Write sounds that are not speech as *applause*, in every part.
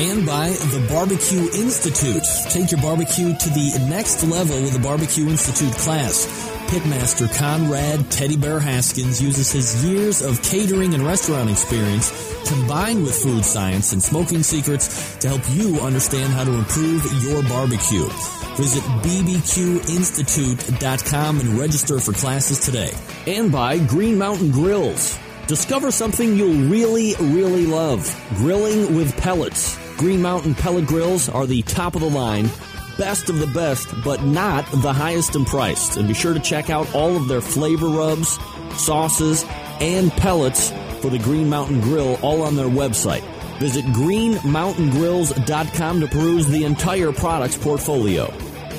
and by the Barbecue Institute. Take your barbecue to the next level with the Barbecue Institute class. Pitmaster Conrad Teddy Bear Haskins uses his years of catering and restaurant experience combined with food science and smoking secrets to help you understand how to improve your barbecue. Visit bbqinstitute.com and register for classes today. And by Green Mountain Grills. Discover something you'll really, really love. Grilling with pellets. Green Mountain pellet grills are the top of the line, best of the best, but not the highest in price. And be sure to check out all of their flavor rubs, sauces, and pellets for the Green Mountain Grill all on their website. Visit greenmountaingrills.com to peruse the entire products portfolio.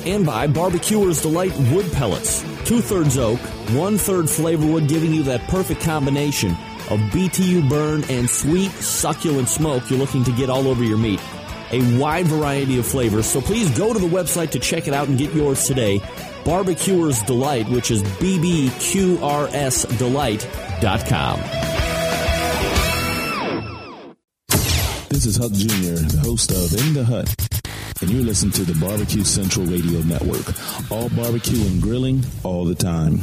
And by Barbecuer's Delight Wood Pellets. Two thirds oak, one third flavor wood, giving you that perfect combination of BTU burn and sweet, succulent smoke you're looking to get all over your meat. A wide variety of flavors, so please go to the website to check it out and get yours today. Barbecuer's Delight, which is bbqrsdelight.com. This is Huck Jr., the host of In the Hut, and you're listening to the Barbecue Central Radio Network. All barbecue and grilling all the time.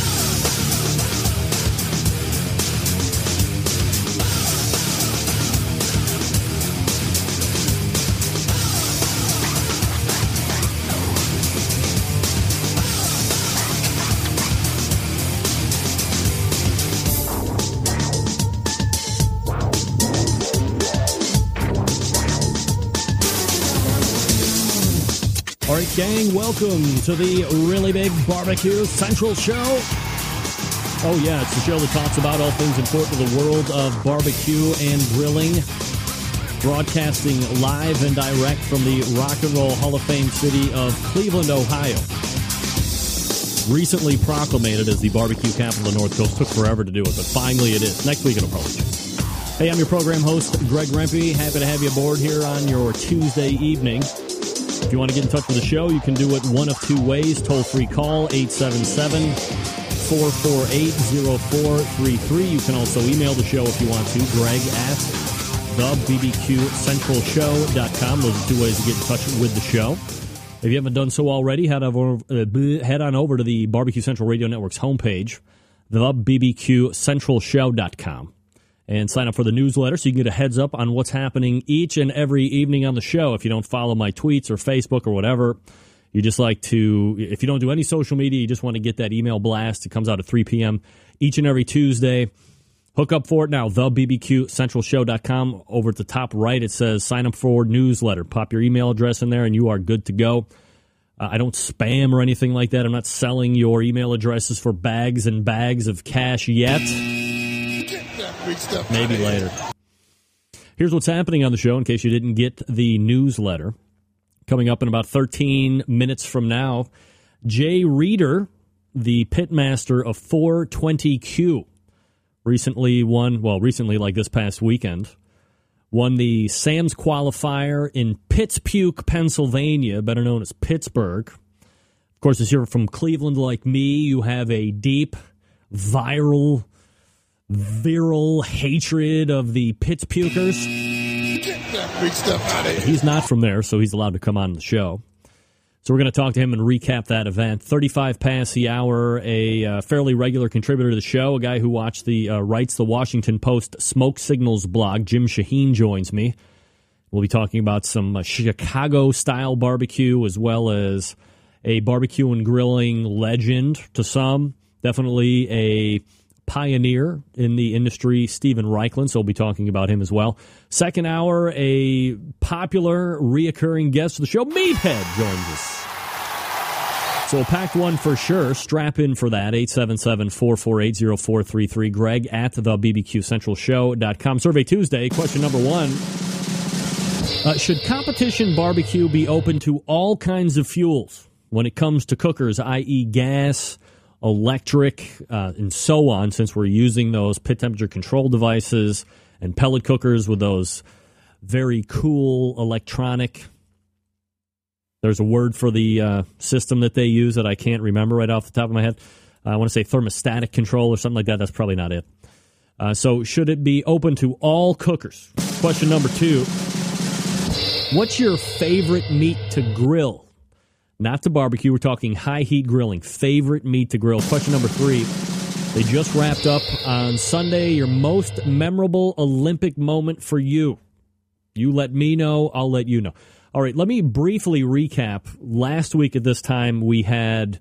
Welcome to the Really Big Barbecue Central Show. Oh, yeah, it's the show that talks about all things important to the world of barbecue and grilling. Broadcasting live and direct from the Rock and Roll Hall of Fame city of Cleveland, Ohio. Recently proclamated as the barbecue capital of the North Coast. Took forever to do it, but finally it is. Next week it'll probably. Hey, I'm your program host, Greg Rempe. Happy to have you aboard here on your Tuesday evening. If you want to get in touch with the show, you can do it one of two ways. Toll free call 877 448 0433. You can also email the show if you want to. Greg at thebbqcentralshow.com. Those are two ways to get in touch with the show. If you haven't done so already, head, over, uh, head on over to the Barbecue Central Radio Network's homepage, thebbqcentralshow.com and sign up for the newsletter so you can get a heads up on what's happening each and every evening on the show. If you don't follow my tweets or Facebook or whatever, you just like to, if you don't do any social media, you just want to get that email blast. It comes out at 3 p.m. each and every Tuesday. Hook up for it now, thebbqcentralshow.com. Over at the top right, it says sign up for newsletter. Pop your email address in there and you are good to go. Uh, I don't spam or anything like that. I'm not selling your email addresses for bags and bags of cash yet. Maybe later. Here's what's happening on the show in case you didn't get the newsletter. Coming up in about 13 minutes from now, Jay Reeder, the pitmaster of 420Q, recently won, well, recently, like this past weekend, won the Sam's qualifier in Pittsburgh, Pennsylvania, better known as Pittsburgh. Of course, if you're from Cleveland like me, you have a deep, viral, virile hatred of the Pittsburghers. He's not from there, so he's allowed to come on the show. So we're going to talk to him and recap that event. 35 past the hour, a uh, fairly regular contributor to the show, a guy who watched the uh, writes the Washington Post Smoke Signals blog. Jim Shahin joins me. We'll be talking about some uh, Chicago style barbecue as well as a barbecue and grilling legend to some. Definitely a pioneer in the industry, Steven Raichlen. So we'll be talking about him as well. Second hour, a popular reoccurring guest of the show, Meathead, joins us. So packed one for sure. Strap in for that. 877-448-0433. Greg at the bbqcentralshow.com. Survey Tuesday, question number one. Uh, should competition barbecue be open to all kinds of fuels when it comes to cookers, i.e. gas, electric, uh, and so on, since we're using those pit temperature control devices and pellet cookers with those very cool electronic. There's a word for the uh, system that they use that I can't remember right off the top of my head. I want to say thermostatic control or something like that. That's probably not it. Uh, so, should it be open to all cookers? Question number two What's your favorite meat to grill? Not to barbecue. We're talking high heat grilling. Favorite meat to grill. Question number three. They just wrapped up on Sunday your most memorable Olympic moment for you. You let me know, I'll let you know. All right, let me briefly recap. Last week at this time, we had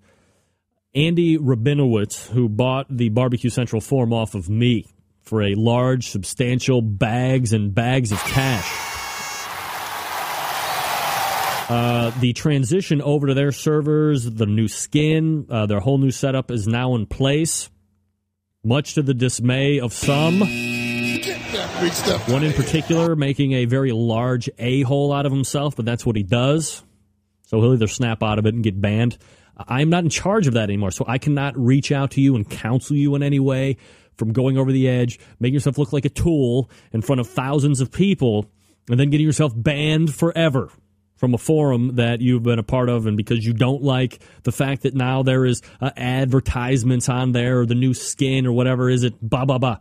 Andy Rabinowitz, who bought the Barbecue Central form off of me for a large, substantial bags and bags of cash. Uh, the transition over to their servers, the new skin, uh, their whole new setup is now in place, much to the dismay of some. One in particular making a very large a hole out of himself, but that's what he does. So he'll either snap out of it and get banned. I'm not in charge of that anymore, so I cannot reach out to you and counsel you in any way from going over the edge, making yourself look like a tool in front of thousands of people, and then getting yourself banned forever from a forum that you've been a part of and because you don't like the fact that now there is uh, advertisements on there or the new skin or whatever is it blah blah blah.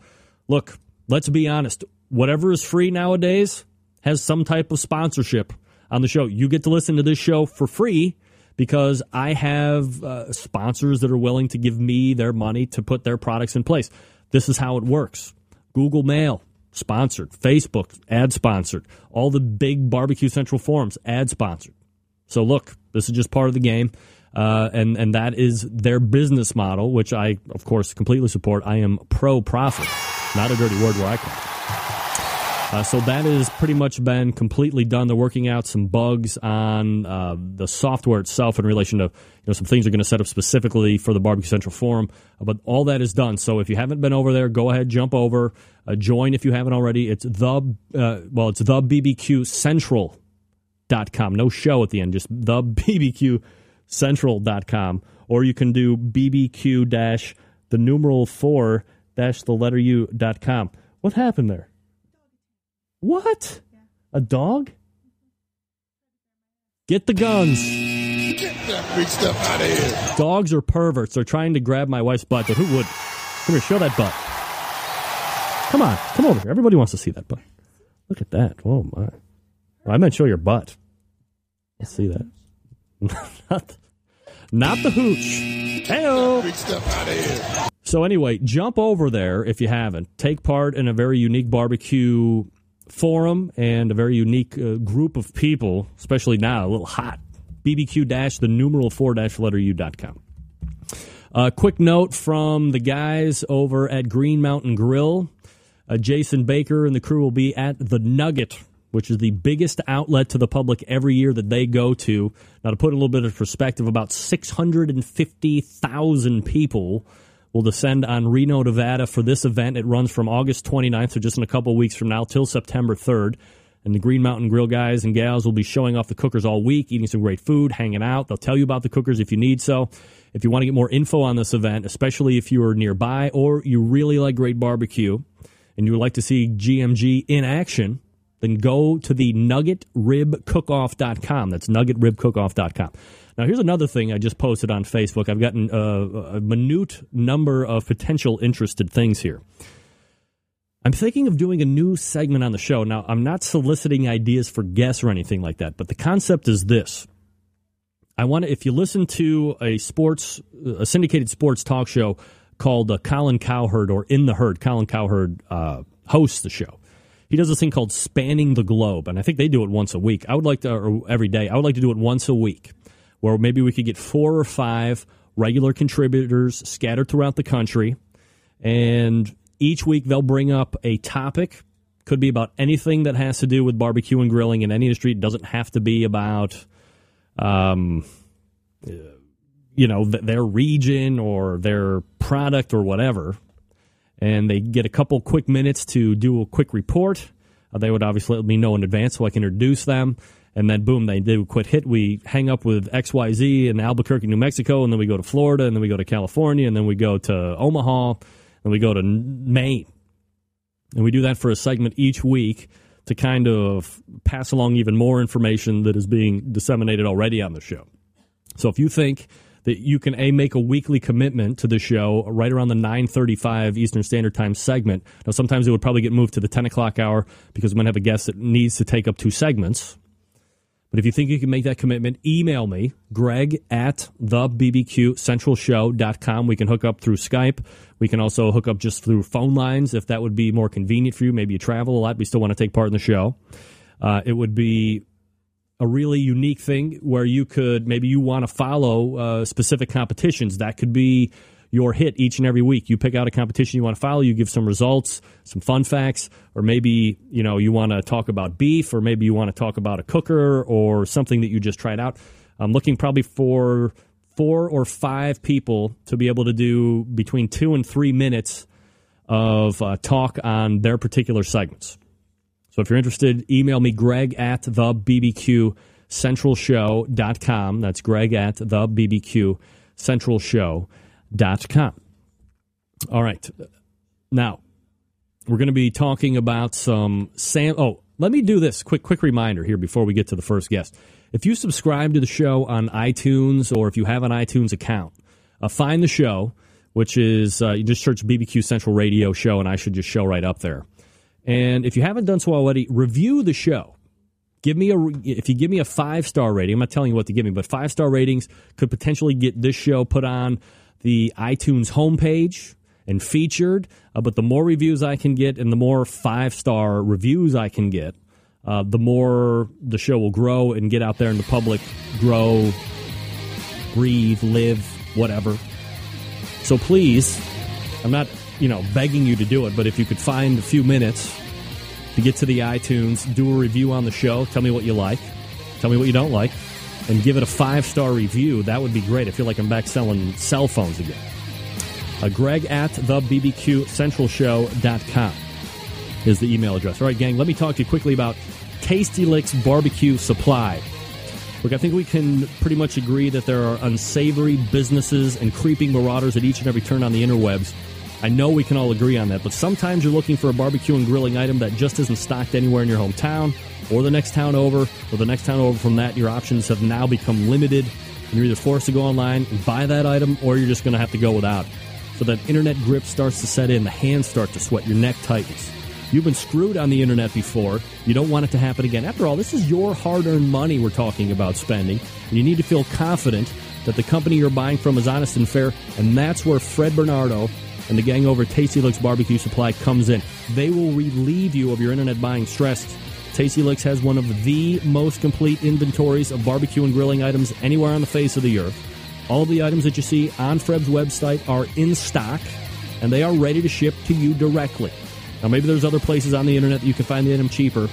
Look let's be honest. Whatever is free nowadays has some type of sponsorship on the show. You get to listen to this show for free because i have uh, sponsors that are willing to give me their money to put their products in place. This is how it works. Google mail sponsored. Facebook, ad sponsored. All the big Barbecue Central forums, ad sponsored. So look, this is just part of the game. Uh, and and that is their business model, which I of course completely support. I am pro profit, not a dirty word where I come. Uh, so that has pretty much been completely done. They're working out some bugs on uh, the software itself in relation to you know some things they're going to set up specifically for the Barbecue Central forum. Uh, but all that is done. So if you haven't been over there, go ahead, jump over, uh, join if you haven't already. It's the uh, well, it's the BBQ Central dot com. No show at the end, just the BBQ dot com. Or you can do BBQ dash the numeral four dash the letter U dot com. What happened there? What? A dog? Get the guns. Get that big stuff out of here. Dogs are perverts. They're trying to grab my wife's butt, but who would? Come here, show that butt. Come on, come over here. Everybody wants to see that butt. Look at that. Oh my. I meant show your butt. Let's see that. *laughs* not, not the hooch. Heyo. Big stuff out of here. So anyway, jump over there if you haven't. Take part in a very unique barbecue forum and a very unique uh, group of people, especially now, a little hot. BBQ dash the numeral four dash letter U dot com. Uh, quick note from the guys over at Green Mountain Grill. Uh, Jason Baker and the crew will be at the Nugget, which is the biggest outlet to the public every year that they go to. Now, to put a little bit of perspective, about 650,000 people will descend on Reno, Nevada for this event. It runs from August 29th, so just in a couple weeks from now, till September 3rd. And the Green Mountain Grill guys and gals will be showing off the cookers all week, eating some great food, hanging out. They'll tell you about the cookers if you need so. If you want to get more info on this event, especially if you are nearby or you really like great barbecue and you would like to see GMG in action, then go to the nuggetribcookoff.com. That's nuggetribcookoff.com. Now, here's another thing I just posted on Facebook. I've gotten a, a minute number of potential interested things here. I'm thinking of doing a new segment on the show. Now, I'm not soliciting ideas for guests or anything like that, but the concept is this. I want to, if you listen to a sports, a syndicated sports talk show called uh, Colin Cowherd or In the Herd, Colin Cowherd uh, hosts the show. He does this thing called Spanning the Globe, and I think they do it once a week. I would like to, or every day, I would like to do it once a week, where maybe we could get four or five regular contributors scattered throughout the country, and each week they'll bring up a topic. Could be about anything that has to do with barbecue and grilling in any industry. It doesn't have to be about, um, you know, th- their region or their product or whatever and they get a couple quick minutes to do a quick report. Uh, they would obviously let me know in advance so I can introduce them. And then, boom, they do a quick hit. We hang up with XYZ in Albuquerque, New Mexico, and then we go to Florida, and then we go to California, and then we go to Omaha, and we go to Maine. And we do that for a segment each week to kind of pass along even more information that is being disseminated already on the show. So if you think that you can a make a weekly commitment to the show right around the 9.35 eastern standard time segment now sometimes it would probably get moved to the 10 o'clock hour because we might have a guest that needs to take up two segments but if you think you can make that commitment email me greg at the bbqcentralshow.com we can hook up through skype. We can also hook up just through phone lines if that would be more convenient for you. Maybe you travel a lot but you still want to take part in the show. Uh, it would be a really unique thing where you could maybe you want to follow uh, specific competitions. That could be your hit each and every week. You pick out a competition you want to follow, you give some results, some fun facts, or maybe you know you want to talk about beef, or maybe you want to talk about a cooker or something that you just tried out. I'm looking probably for four or five people to be able to do between two and three minutes of uh, talk on their particular segments. So if you're interested, email me, greg at the BBQ centralshow.com. That's greg at the BBQ centralshow.com. All right. Now, we're going to be talking about some Sam. Oh, let me do this quick, quick reminder here before we get to the first guest. If you subscribe to the show on iTunes or if you have an iTunes account, uh, find the show, which is uh, you just search BBQ Central Radio Show, and I should just show right up there. And if you haven't done so already, review the show. Give me a if you give me a five star rating. I'm not telling you what to give me, but five star ratings could potentially get this show put on the iTunes homepage and featured. Uh, but the more reviews I can get and the more five star reviews I can get, uh, the more the show will grow and get out there in the public, grow, breathe, live, whatever. So please, I'm not you know, begging you to do it, but if you could find a few minutes to get to the iTunes, do a review on the show, tell me what you like, tell me what you don't like, and give it a five star review, that would be great. I feel like I'm back selling cell phones again. Uh, Greg at the BBQ Central Show.com is the email address. All right, gang, let me talk to you quickly about Tasty Licks Barbecue Supply. Look, I think we can pretty much agree that there are unsavory businesses and creeping marauders at each and every turn on the interwebs I know we can all agree on that, but sometimes you're looking for a barbecue and grilling item that just isn't stocked anywhere in your hometown or the next town over or the next town over from that. Your options have now become limited, and you're either forced to go online and buy that item or you're just going to have to go without. So that internet grip starts to set in, the hands start to sweat, your neck tightens. You've been screwed on the internet before. You don't want it to happen again. After all, this is your hard earned money we're talking about spending. And you need to feel confident that the company you're buying from is honest and fair. And that's where Fred Bernardo and the gang over Tasty Licks Barbecue Supply comes in. They will relieve you of your internet buying stress. Tasty Licks has one of the most complete inventories of barbecue and grilling items anywhere on the face of the earth. All the items that you see on Fred's website are in stock, and they are ready to ship to you directly. Now, maybe there's other places on the internet that you can find the item cheaper,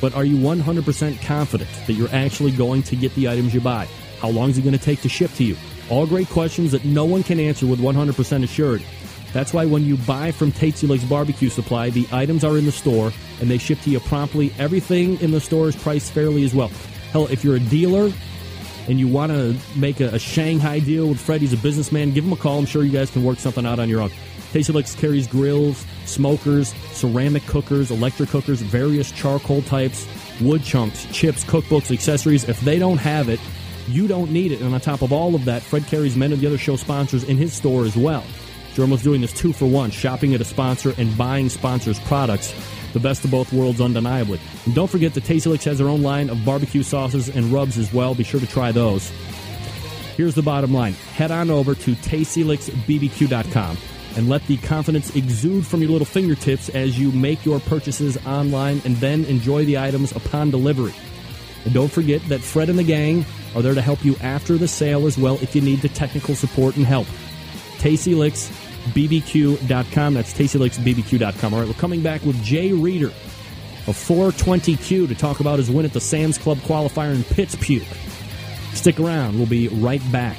but are you 100% confident that you're actually going to get the items you buy? How long is it going to take to ship to you? All great questions that no one can answer with 100% assured. That's why when you buy from Tasty Licks Barbecue Supply, the items are in the store and they ship to you promptly. Everything in the store is priced fairly as well. Hell, if you're a dealer and you want to make a, a Shanghai deal with Fred, he's a businessman, give him a call. I'm sure you guys can work something out on your own. Tasty Licks carries grills, smokers, ceramic cookers, electric cookers, various charcoal types, wood chunks, chips, cookbooks, accessories. If they don't have it, you don't need it. And on top of all of that, Fred carries many of the other show sponsors in his store as well. Jormo's doing this two for one, shopping at a sponsor and buying sponsors' products. The best of both worlds, undeniably. And don't forget that Tasty Licks has their own line of barbecue sauces and rubs as well. Be sure to try those. Here's the bottom line head on over to tastylicksbbq.com and let the confidence exude from your little fingertips as you make your purchases online and then enjoy the items upon delivery. And don't forget that Fred and the gang are there to help you after the sale as well if you need the technical support and help. TastyLicksBBQ.com. That's TastyLicksBBQ.com. All right, we're coming back with Jay Reeder of 420Q to talk about his win at the Sam's Club qualifier in Pittsburgh. Stick around. We'll be right back.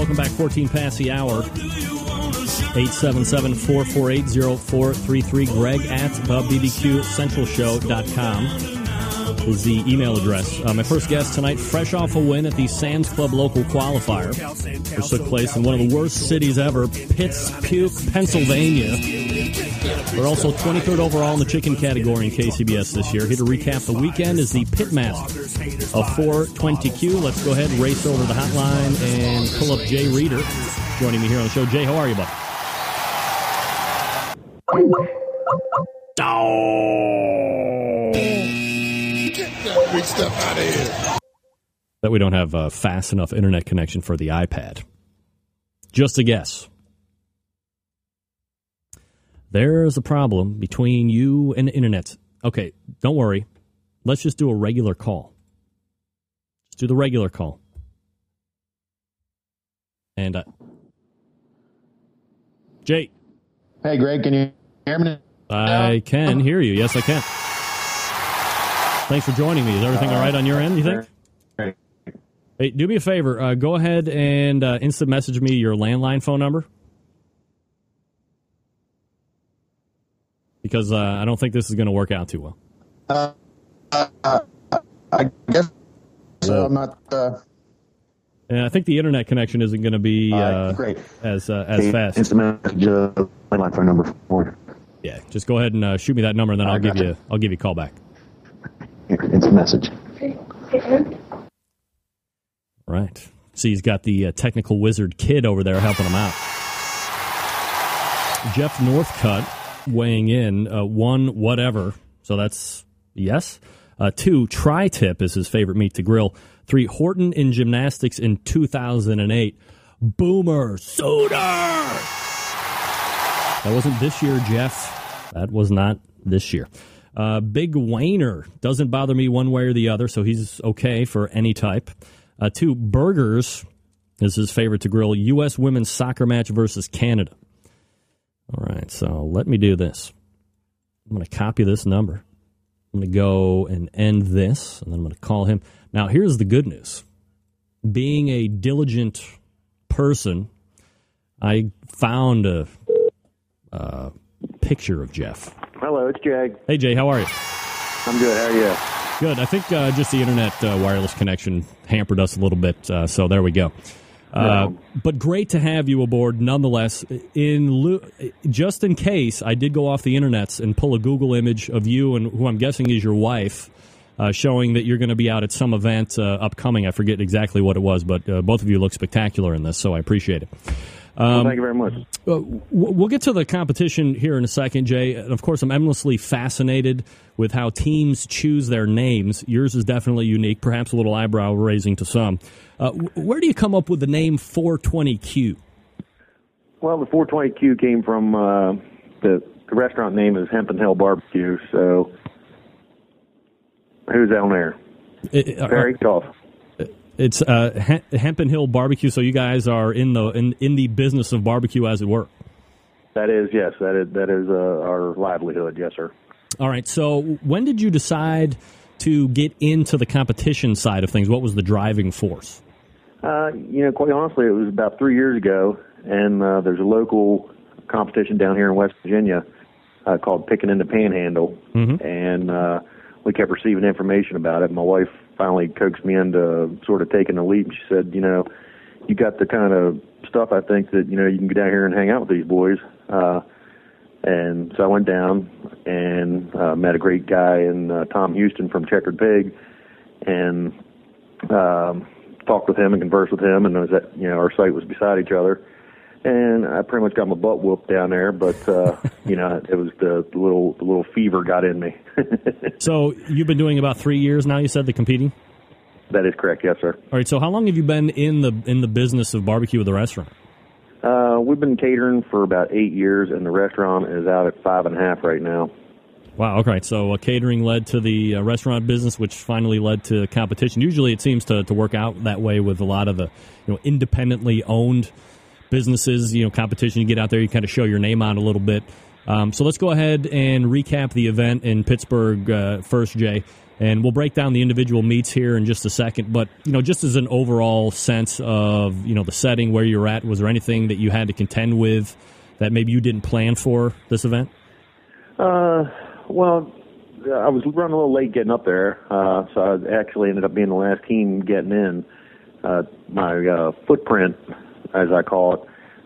Welcome back. 14 past the hour. 877 448 0433. Greg at the BBQCentralShow.com is the email address. Uh, my first guest tonight, fresh off a win at the Sam's Club local qualifier, which took place in one of the worst cities ever, Pittsburgh, Pennsylvania. We're also 23rd overall in the chicken category in KCBS this year. Here to recap the weekend is the Pitmaster of 420Q. Let's go ahead and race over the hotline and pull up Jay Reeder joining me here on the show. Jay, how are you, bud? Get that big stuff out of here. That we don't have a fast enough internet connection for the iPad. Just a guess. There's a problem between you and the internet. Okay, don't worry. Let's just do a regular call. Just do the regular call. And uh, Jay, Hey, Greg, can you hear me? I can hear you. Yes, I can. Thanks for joining me. Is everything all right on your end? You think? Hey, do me a favor. Uh, go ahead and uh, instant message me your landline phone number because uh, I don't think this is going to work out too well. I guess so. I'm not. Uh, And I think the internet connection isn't going to be all right, uh, great. as uh, as fast. Instant message, uh, phone number for Yeah, just go ahead and uh, shoot me that number, and then I I'll give gotcha. you I'll give you a call back. Here, instant message. Right. See, he's got the uh, technical wizard kid over there helping him out. Jeff Northcutt weighing in uh, one whatever. So that's yes. Uh, two tri tip is his favorite meat to grill. Three Horton in gymnastics in 2008. Boomer Soda. That wasn't this year, Jeff. That was not this year. Uh, Big Wayner doesn't bother me one way or the other, so he's okay for any type. Uh, two Burgers is his favorite to grill. U.S. women's soccer match versus Canada. All right, so let me do this. I'm going to copy this number. I'm going to go and end this, and then I'm going to call him. Now, here's the good news. Being a diligent person, I found a, a picture of Jeff. Hello, it's Jag. Hey, Jay, how are you? I'm good. How are you? Good. I think uh, just the internet uh, wireless connection hampered us a little bit, uh, so there we go. Uh, but great to have you aboard nonetheless. In just in case, I did go off the internets and pull a Google image of you and who I'm guessing is your wife, uh, showing that you're going to be out at some event uh, upcoming. I forget exactly what it was, but uh, both of you look spectacular in this, so I appreciate it. Um, well, thank you very much. Uh, we'll get to the competition here in a second, Jay. And of course, I'm endlessly fascinated with how teams choose their names. Yours is definitely unique, perhaps a little eyebrow raising to some. Uh, where do you come up with the name 420Q? Well, the 420Q came from uh, the, the restaurant name is Hempen Hill Barbecue. So, who's down there? It, Very tough. It's uh, Hempen Hill Barbecue. So you guys are in the in, in the business of barbecue, as it were. That is yes. That is that is uh, our livelihood. Yes, sir. All right. So when did you decide to get into the competition side of things? What was the driving force? Uh, you know, quite honestly, it was about three years ago, and uh, there's a local competition down here in West Virginia uh, called Picking in the Panhandle, mm-hmm. and uh, we kept receiving information about it. My wife finally coaxed me into sort of taking the leap. And she said, you know, you got the kind of stuff I think that you know you can get down here and hang out with these boys. Uh, and so I went down and uh, met a great guy in uh, Tom Houston from Checkered Pig, and um, talked with him and conversed with him. And it was that you know our site was beside each other, and I pretty much got my butt whooped down there. But uh, *laughs* you know it was the, the little the little fever got in me. *laughs* so you've been doing about three years now. You said the competing. That is correct, yes, sir. All right. So how long have you been in the in the business of barbecue with the restaurant? Uh, we've been catering for about eight years, and the restaurant is out at five and a half right now. Wow. Okay. So uh, catering led to the uh, restaurant business, which finally led to competition. Usually, it seems to, to work out that way with a lot of the you know independently owned businesses. You know, competition. You get out there, you kind of show your name on a little bit. Um, so let's go ahead and recap the event in Pittsburgh uh, first, Jay and we'll break down the individual meets here in just a second. But you know, just as an overall sense of you know the setting where you're at, was there anything that you had to contend with that maybe you didn't plan for this event? Uh, well, I was running a little late getting up there, uh, so I actually ended up being the last team getting in. Uh, my uh, footprint, as I call it,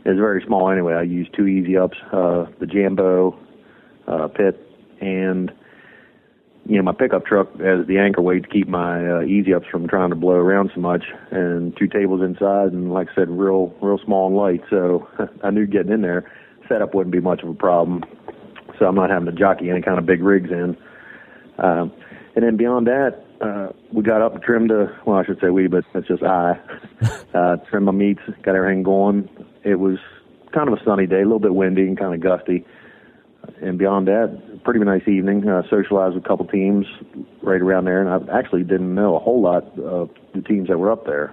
is very small anyway. I use two easy ups, uh, the Jambo uh, pit, and you know, my pickup truck as the anchor weight to keep my uh, easy ups from trying to blow around so much, and two tables inside, and like I said, real real small and light. So *laughs* I knew getting in there, setup wouldn't be much of a problem. So I'm not having to jockey any kind of big rigs in. Um, and then beyond that, uh, we got up and trimmed a well, I should say we, but it's just I *laughs* uh, trimmed my meats, got everything going. It was kind of a sunny day, a little bit windy and kind of gusty and beyond that, pretty nice evening. Uh, socialized with a couple teams right around there, and I actually didn't know a whole lot of the teams that were up there.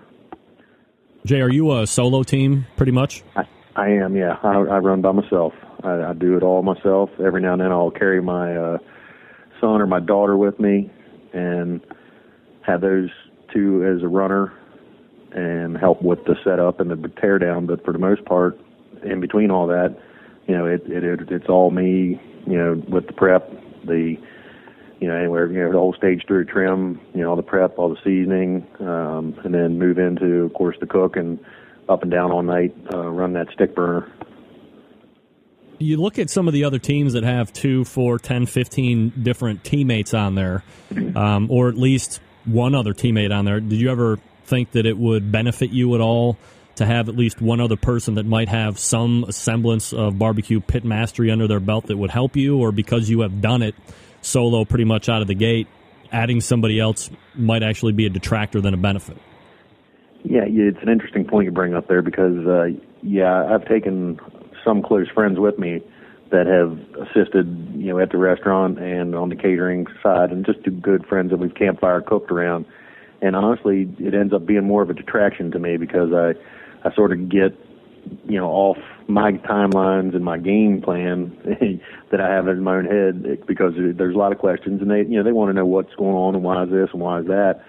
Jay, are you a solo team, pretty much? I, I am, yeah. I, I run by myself. I, I do it all myself. Every now and then, I'll carry my uh, son or my daughter with me, and have those two as a runner, and help with the setup and the teardown. But for the most part, in between all that you know, it, it, it it's all me, you know, with the prep, the, you know, anywhere, you know, the whole stage through trim, you know, all the prep, all the seasoning, um, and then move into, of course, the cook and up and down all night, uh, run that stick burner. You look at some of the other teams that have two, four, ten, fifteen different teammates on there, um, or at least one other teammate on there. Did you ever think that it would benefit you at all to have at least one other person that might have some semblance of barbecue pit mastery under their belt that would help you, or because you have done it solo pretty much out of the gate, adding somebody else might actually be a detractor than a benefit. Yeah, it's an interesting point you bring up there because, uh, yeah, I've taken some close friends with me that have assisted, you know, at the restaurant and on the catering side, and just good friends that we've campfire cooked around. And honestly, it ends up being more of a detraction to me because I I sort of get you know off my timelines and my game plan *laughs* that I have in my own head because there's a lot of questions and they you know they want to know what's going on and why is this and why is that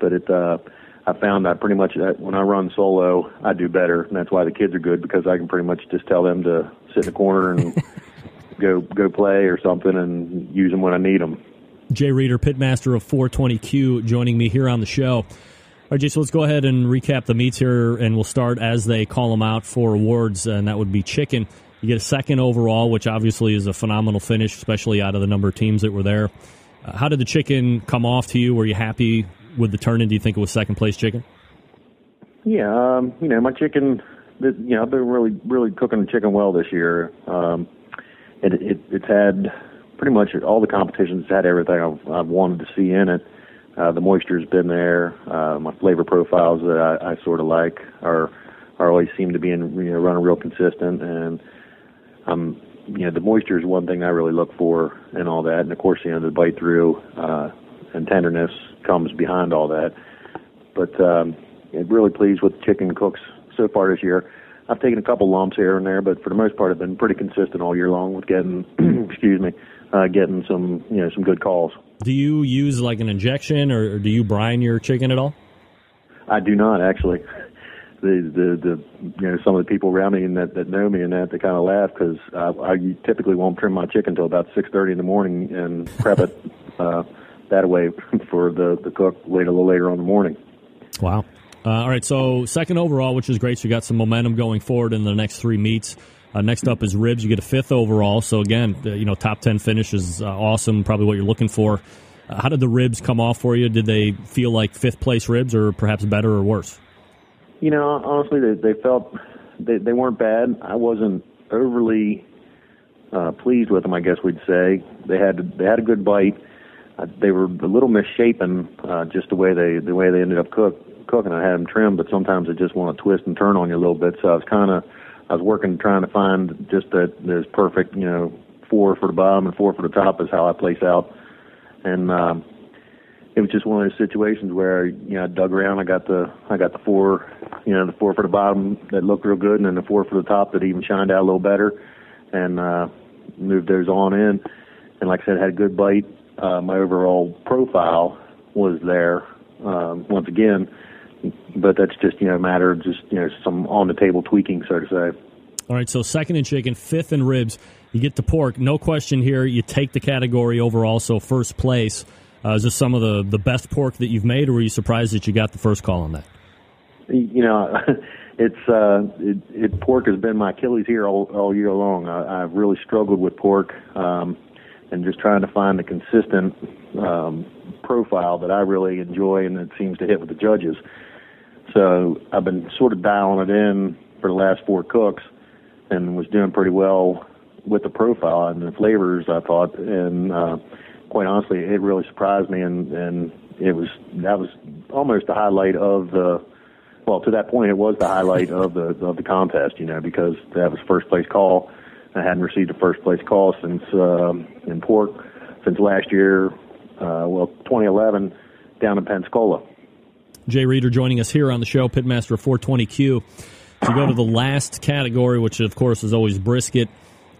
but it uh I found I pretty much that when I run solo I do better and that's why the kids are good because I can pretty much just tell them to sit in the corner and *laughs* go go play or something and use them when I need them. Jay Reeder, pitmaster of 420Q, joining me here on the show. All right, Jason, let's go ahead and recap the meets here, and we'll start as they call them out for awards, and that would be chicken. You get a second overall, which obviously is a phenomenal finish, especially out of the number of teams that were there. Uh, how did the chicken come off to you? Were you happy with the turn in? Do you think it was second place chicken? Yeah, um, you know, my chicken, you know, I've been really, really cooking the chicken well this year. Um, it, it, it's had pretty much all the competitions had everything I've, I've wanted to see in it. Uh, the moisture's been there. Uh, my flavor profiles that I, I sort of like are are always seem to be in you know running real consistent and um you know the moisture is one thing I really look for and all that and of course you know the bite through uh, and tenderness comes behind all that. But um, really pleased with chicken cooks so far this year. I've taken a couple lumps here and there, but for the most part, I've been pretty consistent all year long with getting, *clears throat* excuse me, uh, getting some you know some good calls. Do you use like an injection, or, or do you brine your chicken at all? I do not actually. The the the you know some of the people around me and that that know me and that they kind of laugh because I, I typically won't trim my chicken until about six thirty in the morning and prep it *laughs* uh, that way for the the cook later a little later on in the morning. Wow. Uh, all right, so second overall, which is great. So you got some momentum going forward in the next three meets. Uh, next up is ribs. You get a fifth overall. So again, uh, you know, top ten finish is uh, awesome. Probably what you're looking for. Uh, how did the ribs come off for you? Did they feel like fifth place ribs, or perhaps better or worse? You know, honestly, they, they felt they, they weren't bad. I wasn't overly uh, pleased with them. I guess we'd say they had they had a good bite. They were a little misshapen, uh, just the way they the way they ended up cook, cooking. I had them trimmed, but sometimes they just want to twist and turn on you a little bit. So I was kind of I was working trying to find just that there's perfect, you know, four for the bottom and four for the top is how I place out. And um, it was just one of those situations where you know I dug around. I got the I got the four, you know, the four for the bottom that looked real good, and then the four for the top that even shined out a little better, and uh, moved those on in. And like I said, had a good bite. Uh, my overall profile was there um, once again but that's just you know a matter of just you know some on the table tweaking, so to say. All right, so second in chicken, fifth in ribs. You get to pork, no question here. You take the category overall, so first place. Uh, is this some of the the best pork that you've made, or were you surprised that you got the first call on that? You know, *laughs* it's uh, it, it, pork has been my Achilles here all, all year long. I, I've really struggled with pork, um, and just trying to find a consistent um, profile that I really enjoy and that seems to hit with the judges. So I've been sort of dialing it in for the last four cooks and was doing pretty well with the profile and the flavors, I thought. And uh, quite honestly, it really surprised me. And, and it was, that was almost the highlight of the, well, to that point, it was the highlight of the, of the contest, you know, because that was first place call. I hadn't received a first place call since, um, in pork since last year, uh, well, 2011 down in Pensacola. Jay Reeder joining us here on the show, Pitmaster 420Q. To go to the last category, which of course is always brisket,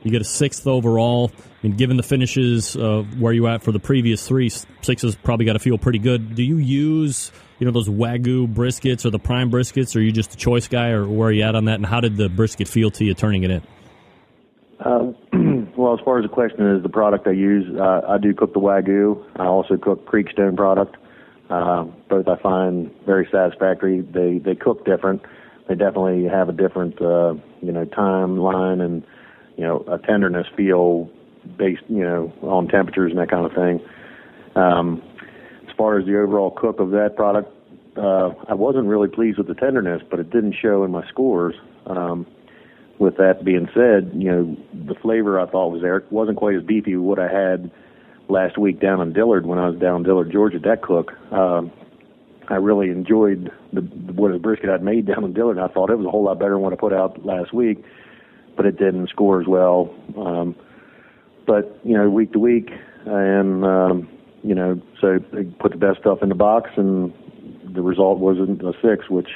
you get a sixth overall. I mean, given the finishes where you at for the previous three, sixes probably got to feel pretty good. Do you use you know those wagyu briskets or the prime briskets, or are you just a choice guy, or where are you at on that? And how did the brisket feel to you turning it in? Uh, *clears throat* well, as far as the question is the product I use, uh, I do cook the wagyu. I also cook Creekstone product. Uh, both I find very satisfactory. They they cook different. They definitely have a different uh, you know timeline and you know a tenderness feel based you know on temperatures and that kind of thing. Um, as far as the overall cook of that product, uh, I wasn't really pleased with the tenderness, but it didn't show in my scores. Um, with that being said, you know the flavor I thought was there. Wasn't quite as beefy as what I had last week down in Dillard when I was down in Dillard, Georgia, that cook. Um, I really enjoyed the what a brisket I'd made *laughs* down in Dillard. I thought it was a whole lot better than what I put out last week, but it didn't score as well. Um, but you know, week to week, and um, you know, so they put the best stuff in the box, and the result wasn't a six, which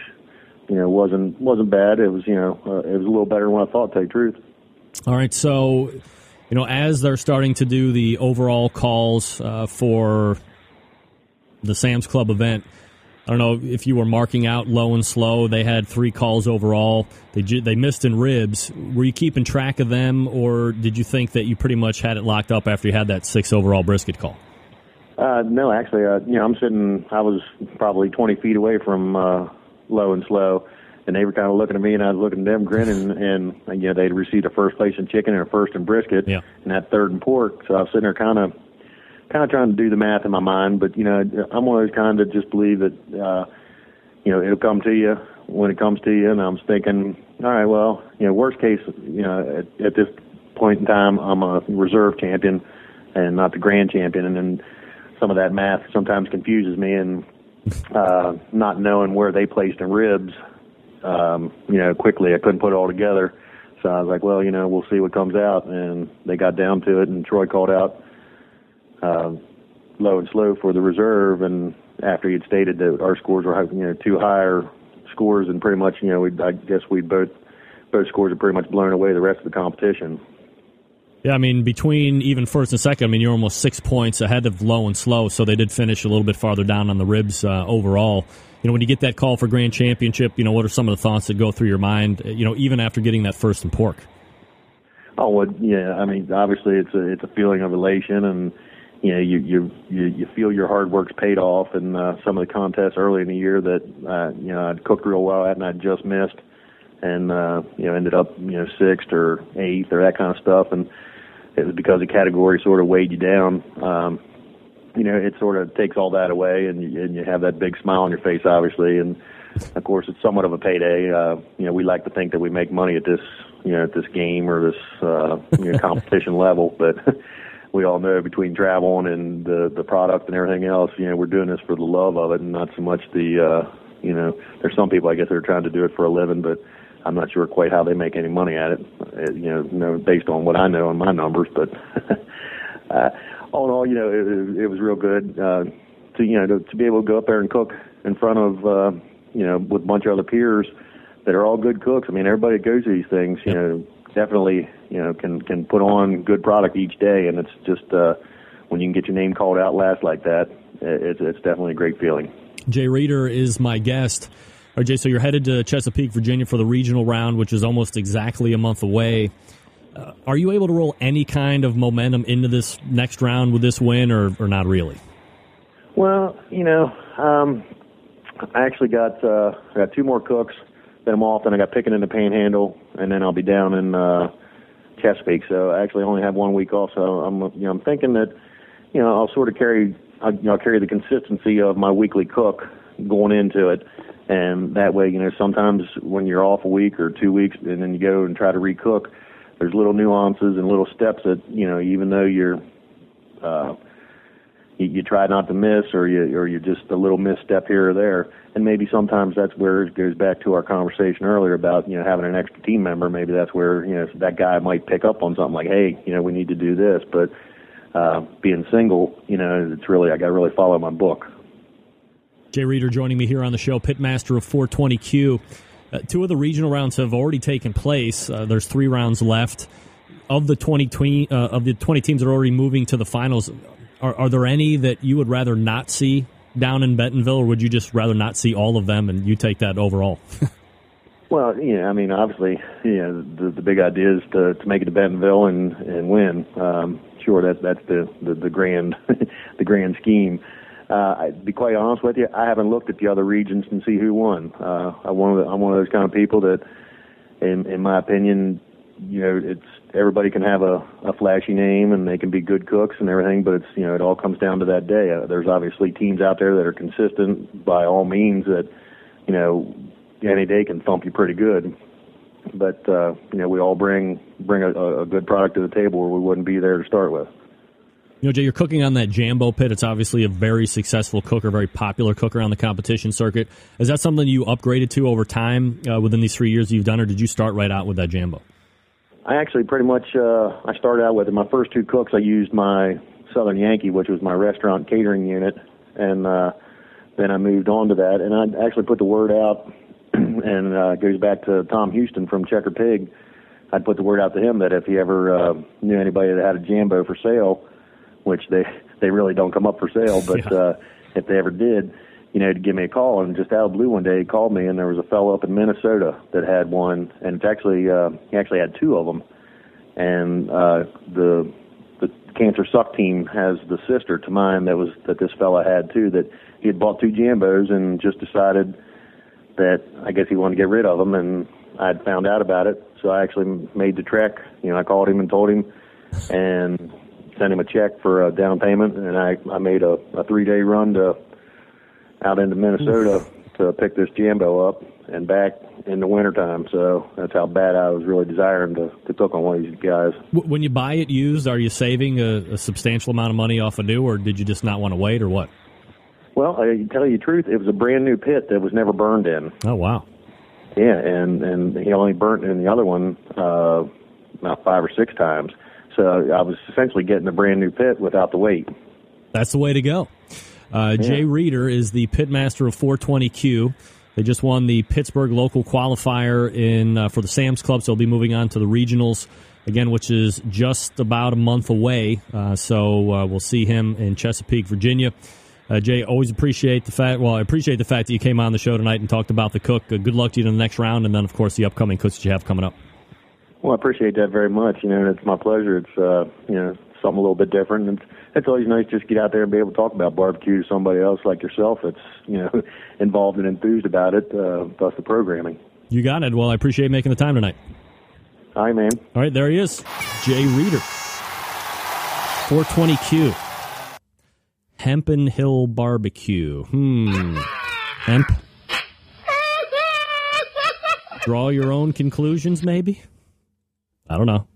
you know wasn't wasn't bad. It was you know uh, it was a little better than what I thought. To tell you the truth. All right, so you know, as they're starting to do the overall calls uh, for the Sam's Club event, I don't know if you were marking out low and slow. They had three calls overall. They they missed in ribs. Were you keeping track of them, or did you think that you pretty much had it locked up after you had that six overall brisket call? Uh, no, actually, uh, you know, I'm sitting. I was probably 20 feet away from uh, low and slow, and they were kind of looking at me, and I was looking at them, grinning, and, *laughs* and you know, they'd received a first place in chicken and a first in brisket, Yeah. and that third in pork. So I was sitting there, kind of, kind of trying to do the math in my mind. But you know, I'm one of those kind that just believe that, uh, you know, it'll come to you when it comes to you. And I'm thinking, all right, well, you know, worst case, you know, at, at this point in time, I'm a reserve champion and not the grand champion, and then some of that math sometimes confuses me and uh, not knowing where they placed in ribs, um, you know, quickly I couldn't put it all together. So I was like, well, you know, we'll see what comes out. And they got down to it, and Troy called out uh, low and slow for the reserve. And after he had stated that our scores were, you know, two higher scores, and pretty much, you know, we I guess we both both scores are pretty much blown away the rest of the competition. Yeah, I mean, between even first and second, I mean, you're almost six points ahead of low and slow, so they did finish a little bit farther down on the ribs uh, overall. You know, when you get that call for grand championship, you know, what are some of the thoughts that go through your mind, you know, even after getting that first in pork? Oh, well, yeah. I mean, obviously, it's a it's a feeling of elation, and you know, you you you, you feel your hard work's paid off. And uh, some of the contests early in the year that uh, you know I'd cooked real well at, and I'd just missed, and uh, you know ended up you know sixth or eighth or that kind of stuff, and it was because the category sort of weighed you down. Um, you know, it sort of takes all that away, and you, and you have that big smile on your face, obviously, and of course, it's somewhat of a payday. Uh, you know, we like to think that we make money at this, you know, at this game or this uh, you know, *laughs* competition level, but *laughs* we all know between traveling and the the product and everything else, you know, we're doing this for the love of it, and not so much the, uh, you know, there's some people I guess that are trying to do it for a living, but I'm not sure quite how they make any money at it. Uh, you know, you know, based on what I know and my numbers, but *laughs* uh, all in all, you know, it, it was real good uh, to you know to, to be able to go up there and cook in front of uh, you know with a bunch of other peers that are all good cooks. I mean, everybody that goes to these things, you know, definitely you know can can put on good product each day, and it's just uh, when you can get your name called out last like that, it's it's definitely a great feeling. Jay Reeder is my guest. All right, Jay, so you're headed to Chesapeake, Virginia for the regional round, which is almost exactly a month away. Uh, are you able to roll any kind of momentum into this next round with this win, or, or not really? Well, you know, um, I actually got uh, I got two more cooks that I'm off, and I got picking in the Panhandle, and then I'll be down in uh, Chesapeake. So I actually only have one week off. So I'm you know I'm thinking that you know I'll sort of carry I'll, you know, I'll carry the consistency of my weekly cook going into it. And that way, you know, sometimes when you're off a week or two weeks and then you go and try to recook, there's little nuances and little steps that, you know, even though you're, uh, you, you try not to miss or you, or you're just a little misstep here or there. And maybe sometimes that's where it goes back to our conversation earlier about, you know, having an extra team member. Maybe that's where, you know, that guy might pick up on something like, hey, you know, we need to do this. But, uh, being single, you know, it's really, I got to really follow my book. Jay Reeder joining me here on the show, Pitmaster of 420Q. Uh, two of the regional rounds have already taken place. Uh, there's three rounds left. Of the 20, twe- uh, of the 20 teams that are already moving to the finals, are, are there any that you would rather not see down in Bentonville, or would you just rather not see all of them and you take that overall? *laughs* Well, yeah, I mean, obviously, know, the, the big idea is to, to make it to Bentonville and and win. Um, sure, that's that's the the, the grand *laughs* the grand scheme. Uh, to be quite honest with you, I haven't looked at the other regions and see who won. Uh, I'm one of the, I'm one of those kind of people that, in in my opinion, you know, it's everybody can have a, a flashy name and they can be good cooks and everything, but it's you know, it all comes down to that day. Uh, there's obviously teams out there that are consistent by all means that, you know, any day can thump you pretty good. But uh, you know, we all bring bring a, a good product to the table, or we wouldn't be there to start with. You know, Jay, you're cooking on that Jambo pit. It's obviously a very successful cooker, very popular cooker on the competition circuit. Is that something you upgraded to over time uh, within these three years you've done, or did you start right out with that Jambo? I actually pretty much uh, I started out with it. My first two cooks, I used my Southern Yankee, which was my restaurant catering unit, and uh, then I moved on to that. And I actually put the word out, *clears throat* and uh, goes back to Tom Houston from Checker Pig. I'd put the word out to him that if he ever uh, knew anybody that had a Jambo for sale, which they they really don't come up for sale, but Yeah. uh, if they ever did, you know, to give me a call. And just out of blue one day, he called me, and there was a fellow up in Minnesota that had one, and it's actually uh, he actually had two of them, and uh, the the Cancer Suck team has the sister to mine that was that this fella had too. That he had bought two Jambos and just decided that I guess he wanted to get rid of them, and I'd found out about it. So I actually made the trek. You know, I called him and told him, and sent him a check for a down payment, and I I made a, a three day run to out into Minnesota to pick this Jambo up and back in the wintertime. So that's how bad I was really desiring to, to cook on one of these guys. When you buy it used, are you saving a, a substantial amount of money off a new, or did you just not want to wait, or what? Well, I tell you the truth, it was a brand new pit that was never burned in. Oh wow! Yeah, and and he only burnt in the other one uh, about five or six times. So I was essentially getting a brand new pit without the weight. That's the way to go. Uh, Yeah. Jay Reeder is the pitmaster of 420Q. They just won the Pittsburgh local qualifier in uh, for the Sam's Club, so they'll be moving on to the regionals again, which is just about a month away. Uh, so uh, we'll see him in Chesapeake, Virginia. Uh, Jay, always appreciate the fact. Well, I appreciate the fact that you came on the show tonight and talked about the cook. Uh, good luck to you in the next round, and then of course the upcoming cooks that you have coming up. Well, I appreciate that very much. You know, it's my pleasure. It's uh, you know something a little bit different. It's, it's always nice just get out there and be able to talk about barbecue to somebody else like yourself that's you know *laughs* involved and enthused about it. Uh, plus the programming. You got it. Well, I appreciate making the time tonight. Hi, man. All right, there he is, Jay Reeder, 420Q, Hempen Hill Barbecue. Hmm, hemp. Draw your own conclusions, maybe. I don't know.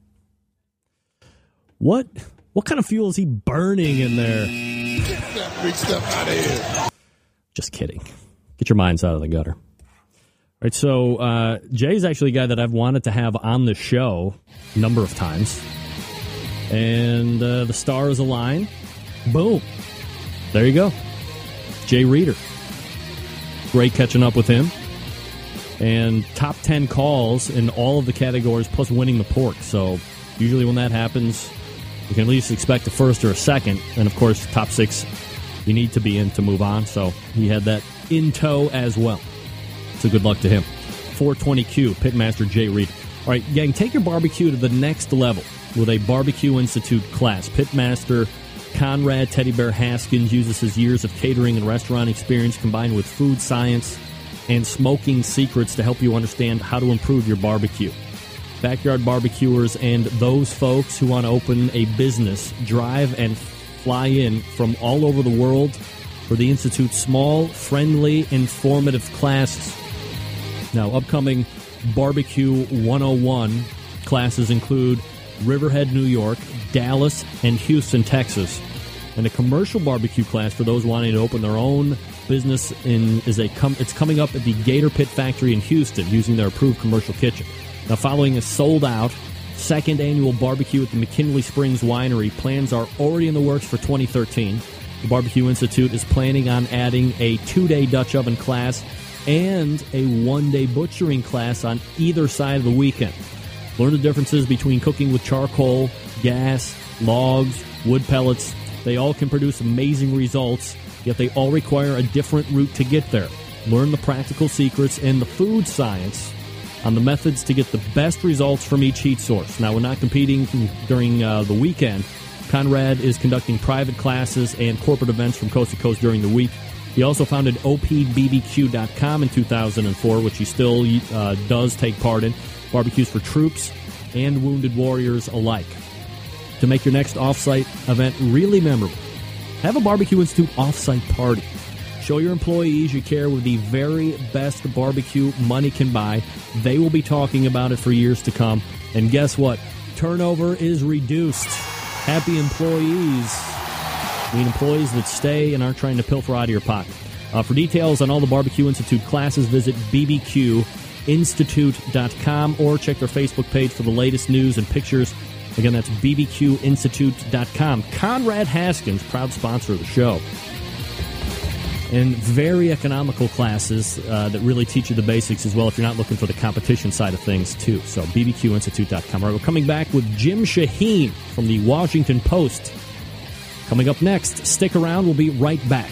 What what kind of fuel is he burning in there? That big stuff out of here. Just kidding. Get your minds out of the gutter. All right, so uh, Jay's actually a guy that I've wanted to have on the show a number of times. And uh, the stars align. Boom. There you go. Jay Reeder. Great catching up with him. And top 10 calls in all of the categories, plus winning the pork. So usually when that happens, you can at least expect a first or a second. And of course, top six you need to be in to move on. So he had that in tow as well. So good luck to him. 420Q, Pitmaster Jay Reed. All right, gang, take your barbecue to the next level with a Barbecue Institute class. Pitmaster Conrad Teddy Bear Haskins uses his years of catering and restaurant experience combined with food science and smoking secrets to help you understand how to improve your barbecue. Backyard barbecuers and those folks who want to open a business drive and fly in from all over the world for the Institute's small, friendly, informative classes. Now, upcoming Barbecue 101 classes include Riverhead, New York, Dallas, and Houston, Texas. And a commercial barbecue class for those wanting to open their own business in is a com- it's coming up at the Gator Pit Factory in Houston using their approved commercial kitchen. Now, following a sold out second annual barbecue at the McKinley Springs Winery, plans are already in the works for 2013. The Barbecue Institute is planning on adding a two day Dutch oven class and a one day butchering class on either side of the weekend. Learn the differences between cooking with charcoal, gas, logs, wood pellets. They all can produce amazing results, yet they all require a different route to get there. Learn the practical secrets and the food science on the methods to get the best results from each heat source. Now, we're not competing during uh, the weekend. Conrad is conducting private classes and corporate events from coast to coast during the week. He also founded OPBBQ.com in 2004, which he still uh, does take part in. Barbecues for troops and wounded warriors alike. To make your next offsite event really memorable, have a Barbecue Institute offsite party. Show your employees you care with the very best barbecue money can buy. They will be talking about it for years to come. And guess what? Turnover is reduced. Happy employees mean employees that stay and aren't trying to pilfer out of your pocket. Uh, for details on all the Barbecue Institute classes, visit bbqinstitute.com or check their Facebook page for the latest news and pictures. Again, that's bbqinstitute.com. Conrad Haskins, proud sponsor of the show. And very economical classes uh, that really teach you the basics as well if you're not looking for the competition side of things, too. So, bbqinstitute.com. All right, we're coming back with Jim Shahin from the Washington Post. Coming up next, stick around. We'll be right back.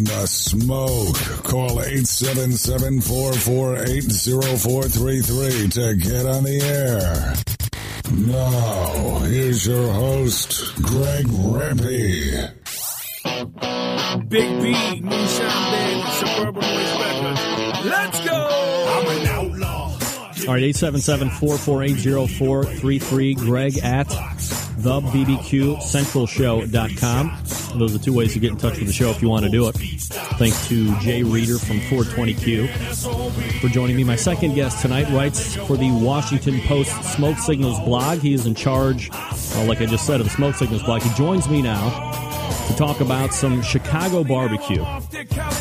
In the smoke. Call 877-448-0433 to get on the air. Now, here's your host, Greg Rempe. Big B, Moonshine Band, Suburban Noise Records. Let's go! I'm an outlaw. All right, 877-448-0433. Greg at thebbqcentralshow.com. Those are two ways to get in touch with the show if you want to do it. Thanks to Jay Reeder from 420Q for joining me. My second guest tonight writes for the Washington Post Smoke Signals blog. He is in charge, uh, like I just said, of the Smoke Signals blog. He joins me now to talk about some Chicago barbecue,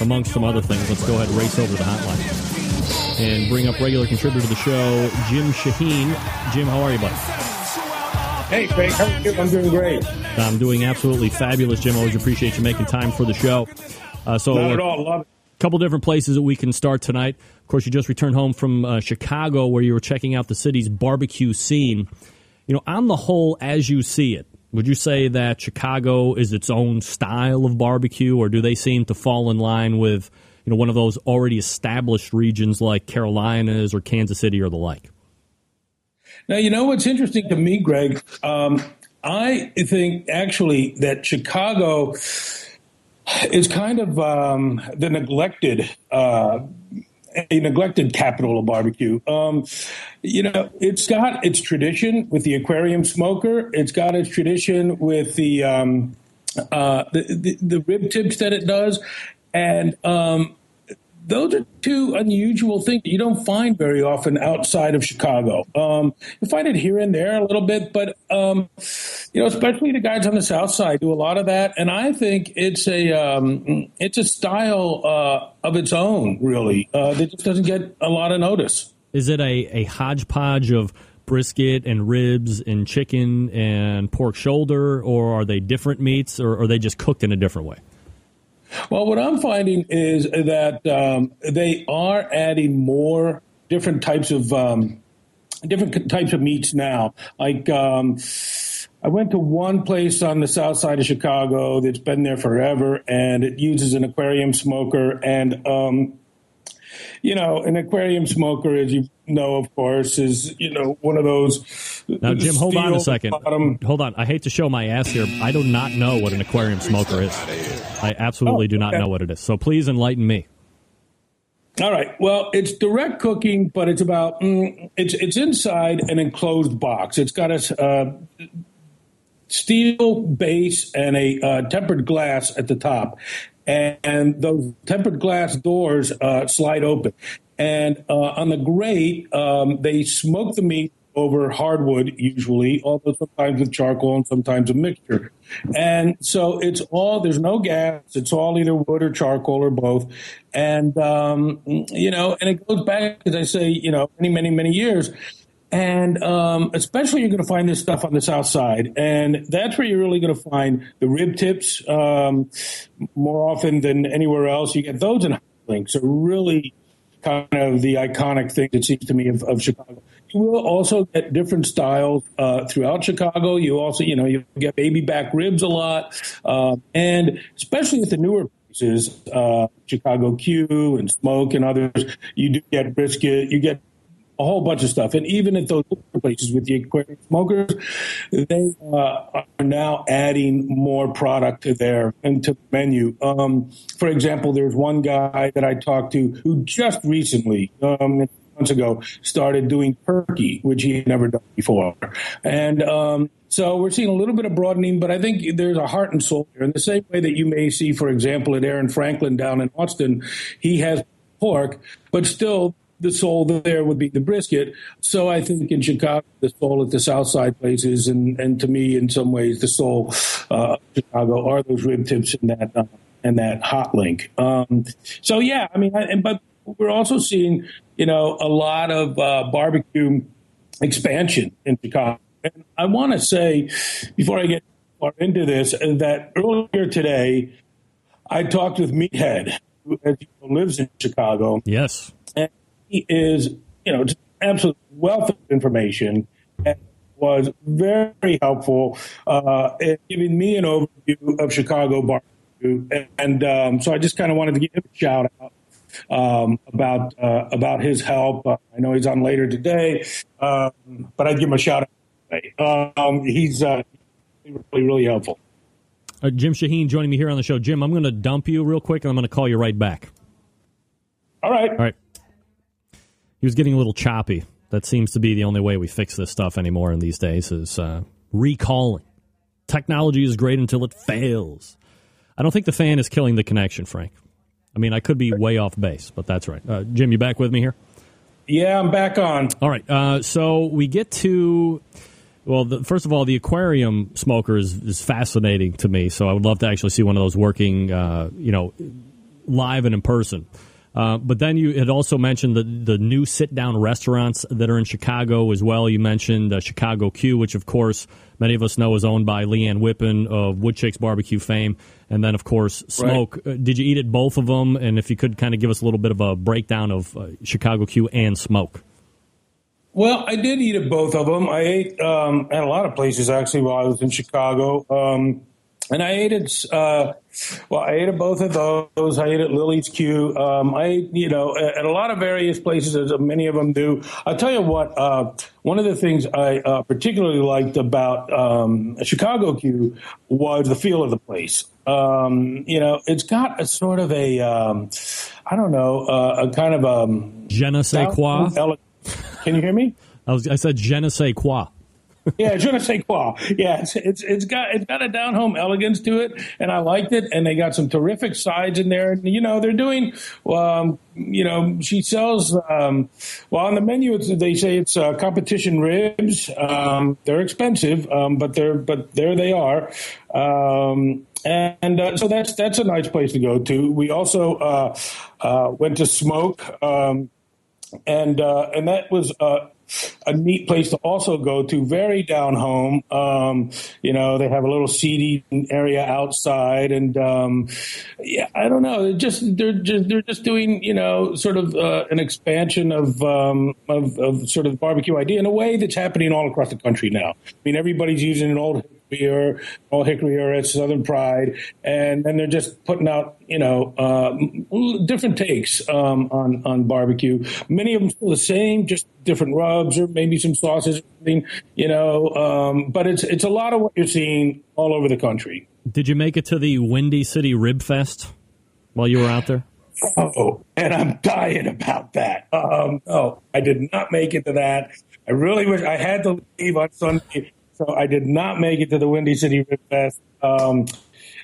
amongst some other things. Let's go ahead and race over the hotline and bring up regular contributor to the show, Jim Shahin. Jim, how are you, buddy? Hey, Craig, how are you? I'm doing great. I'm doing absolutely fabulous, Jim. I always appreciate you making time for the show. Uh, so, not at all. Love it. A couple different places that we can start tonight. Of course, you just returned home from uh, Chicago, where you were checking out the city's barbecue scene. You know, on the whole, as you see it, would you say that Chicago is its own style of barbecue, or do they seem to fall in line with you know one of those already established regions like Carolinas or Kansas City or the like? Now, you know what's interesting to me, Greg. Um, I think actually that Chicago is kind of um, the neglected. Uh, a neglected capital of barbecue. Um, you know, it's got its tradition with the aquarium smoker. It's got its tradition with the um, uh, the, the, the, rib tips that it does, and um, those are two unusual things that you don't find very often outside of Chicago. Um, you find it here and there a little bit, but um, you know, especially the guys on the South Side do a lot of that, and I think it's a um, it's a style uh, of its own, really, uh, that just doesn't get a lot of notice. Is it a, a hodgepodge of brisket and ribs and chicken and pork shoulder, or are they different meats, or are they just cooked in a different way? Well, what I'm finding is that um, they are adding more different types of um, different types of meats now. Like um, I went to one place on the south side of Chicago that's been there forever, and it uses an aquarium smoker and um, you know, an aquarium smoker, as you know, of course, is you know one of those. Now, Jim, hold on a second. Bottom. Hold on. I hate to show my ass here. I do not know what an aquarium smoker is. I absolutely oh, do not okay. know what it is. So please enlighten me. All right. Well, it's direct cooking, but it's about mm, it's it's inside an enclosed box. It's got a uh, steel base and a uh, tempered glass at the top, and those tempered glass doors uh, slide open. And uh, on the grate, um, they smoke the meat over hardwood, usually, although sometimes with charcoal and sometimes a mixture. And so it's all, there's no gas. It's all either wood or charcoal or both. And, um, you know, and it goes back, as I say, you know, many, many, many years. And um, especially, you're going to find this stuff on the south side, and that's where you're really going to find the rib tips um, more often than anywhere else. You get those in links are really kind of the iconic thing it seems to me of, of Chicago. You will also get different styles uh, throughout Chicago. You also, you know, you get baby back ribs a lot, uh, and especially at the newer places, uh, Chicago Q and Smoque and others, you do get brisket. You get a whole bunch of stuff. And even at those places with the aquarium smokers, they uh, are now adding more product to their into the menu. Um, for example, there's one guy that I talked to who just recently, um, months ago, started doing turkey, which he had never done before. And um, so we're seeing a little bit of broadening, but I think there's a heart and soul here. In the same way that you may see, for example, at Aaron Franklin down in Austin, he has pork, but still the soul there would be the brisket. So I think in Chicago, the soul at the South Side places, and, and to me, in some ways, the soul uh, of Chicago are those rib tips and that uh, and that hot link. Um, so yeah, I mean, and but we're also seeing you know a lot of uh, barbecue expansion in Chicago. And I want to say before I get far into this that earlier today I talked with Meathead, who lives in Chicago. Yes And he is, you know, absolute wealth of information and was very helpful uh, in giving me an overview of Chicago barbecue. and, and um, so I just kind of wanted to give him a shout out um, about uh, about his help. Uh, I know he's on later today, um, but I'd give him a shout out. Um, he's uh, really really helpful. Uh, Jim Shahin joining me here on the show. Jim, I'm going to dump you real quick, and I'm going to call you right back. All right. All right. He was getting a little choppy. That seems to be the only way we fix this stuff anymore in these days is uh, recalling. Technology is great until it fails. I don't think the fan is killing the connection, Frank. I mean, I could be way off base, but that's right. Uh, Jim, you back with me here? Yeah, I'm back on. All right. Uh, so we get to, well, the, first of all, the aquarium smoker is, is fascinating to me. So I would love to actually see one of those working, uh, you know, live and in person. Uh, but then you had also mentioned the the new sit down restaurants that are in Chicago as well. You mentioned uh, Chicago Q, which of course many of us know is owned by Lee Ann Whippen of Wood Chick's Barbecue fame, and then of course Smoque. Right. Uh, did you eat at both of them? And if you could kind of give us a little bit of a breakdown of uh, Chicago Q and Smoque. Well, I did eat at both of them. I ate um, at a lot of places actually while I was in Chicago. Um, and I ate at, uh, well, I ate at both of those. I ate at Lillie's Q. Um, I ate, you know, at a lot of various places, as many of them do. I'll tell you what, uh, one of the things I uh, particularly liked about um, Chicago Q was the feel of the place. Um, you know, it's got a sort of a, um, I don't know, uh, a kind of a. Um, je ne sais quoi. Can you hear me? I, was, I said je ne sais quoi *laughs* yeah, je ne sais quoi. Yeah, it's, it's it's got it's got a down home elegance to it, and I liked it. And they got some terrific sides in there. You know, they're doing. Um, you know, she sells. Um, well, on the menu, they say it's uh, competition ribs. Um, they're expensive, um, but they're but there they are. Um, and uh, so that's that's a nice place to go to. We also uh, uh went to Smoque, um, and uh, and that was uh, a neat place to also go to. Very down home. Um, you know, they have a little seating area outside, and um, yeah, I don't know. They're just they're just they're just doing you know sort of uh, an expansion of, um, of of sort of barbecue idea in a way that's happening all across the country now. I mean, everybody's using an old or Ole Hickory or at Southern Pride, and then they're just putting out you know uh, different takes um, on on barbecue. Many of them still the same, just different rubs or maybe some sauces, or something. you know. Um, but it's it's a lot of what you're seeing all over the country. Did you make it to the Windy City Rib Fest while you were out there? Oh, and I'm dying about that. Um, oh, I did not make it to that. I really wish I had to leave on Sunday so I did not make it to the Windy City Rib Fest. Um,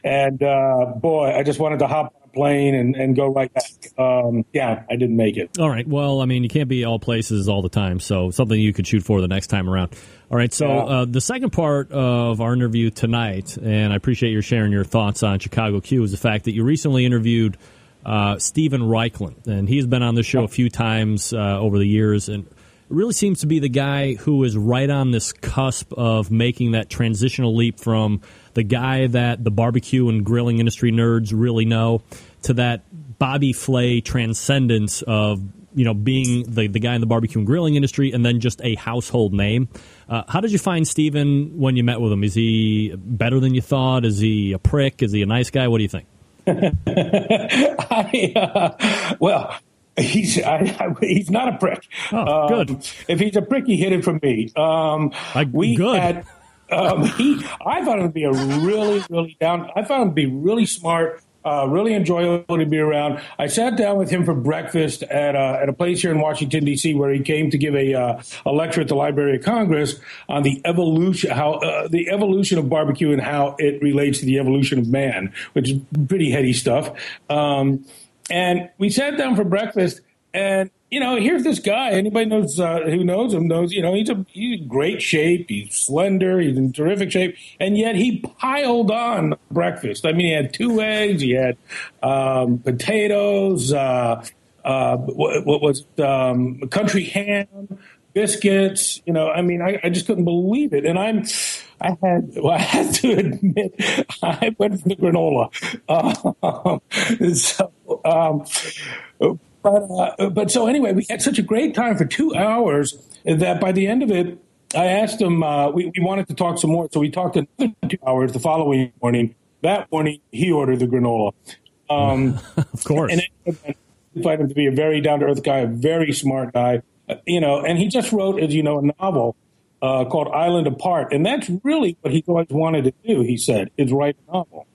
and uh, boy, I just wanted to hop on a plane and, and go right back. Um, yeah, I didn't make it. All right. Well, I mean, you can't be all places all the time, so something you could shoot for the next time around. All right. So yeah. uh, the second part of our interview tonight, and I appreciate your sharing your thoughts on Chicago Q, is the fact that you recently interviewed uh, Steven Raichlen, and he's been on the show a few times uh, over the years, and really seems to be the guy who is right on this cusp of making that transitional leap from the guy that the barbecue and grilling industry nerds really know to that Bobby Flay transcendence of you know being the, the guy in the barbecue and grilling industry and then just a household name. Uh, how did you find Steven when you met with him? Is he better than you thought? Is he a prick? Is he a nice guy? What do you think? *laughs* I, uh, well, He's *laughs* I, I, he's not a prick. Oh, good. Um, if he's a prick, he hid it from me. Um, I, we good. Had, um, he, I found him to be a really, really down. I found him to be really smart, uh, really enjoyable to be around. I sat down with him for breakfast at a, at a place here in Washington D.C. where he came to give a uh, a lecture at the Library of Congress on the evolution how uh, the evolution of barbecue and how it relates to the evolution of man, which is pretty heady stuff. Um, and we sat down for breakfast, and you know, here's this guy. Anybody knows uh, who knows him knows. You know, he's a he's in great shape. He's slender. He's in terrific shape, and yet he piled on breakfast. I mean, he had two eggs. He had um, potatoes. Uh, uh, what, what, was um, country ham, biscuits. You know, I mean, I, I just couldn't believe it. And I'm I had, well, I had to admit, I went for the granola. Um, *laughs* so, um, but, uh, but so anyway, we had such a great time for two hours that by the end of it, I asked him, uh, we, we wanted to talk some more. So we talked another two hours the following morning. that morning he ordered the granola. Um, *laughs* of course. And I find him to be a very down to earth guy, a very smart guy. Uh, you know, and he just wrote, as you know, a novel uh, called Island Apart, and that's really what he's always wanted to do. He said, is write a novel.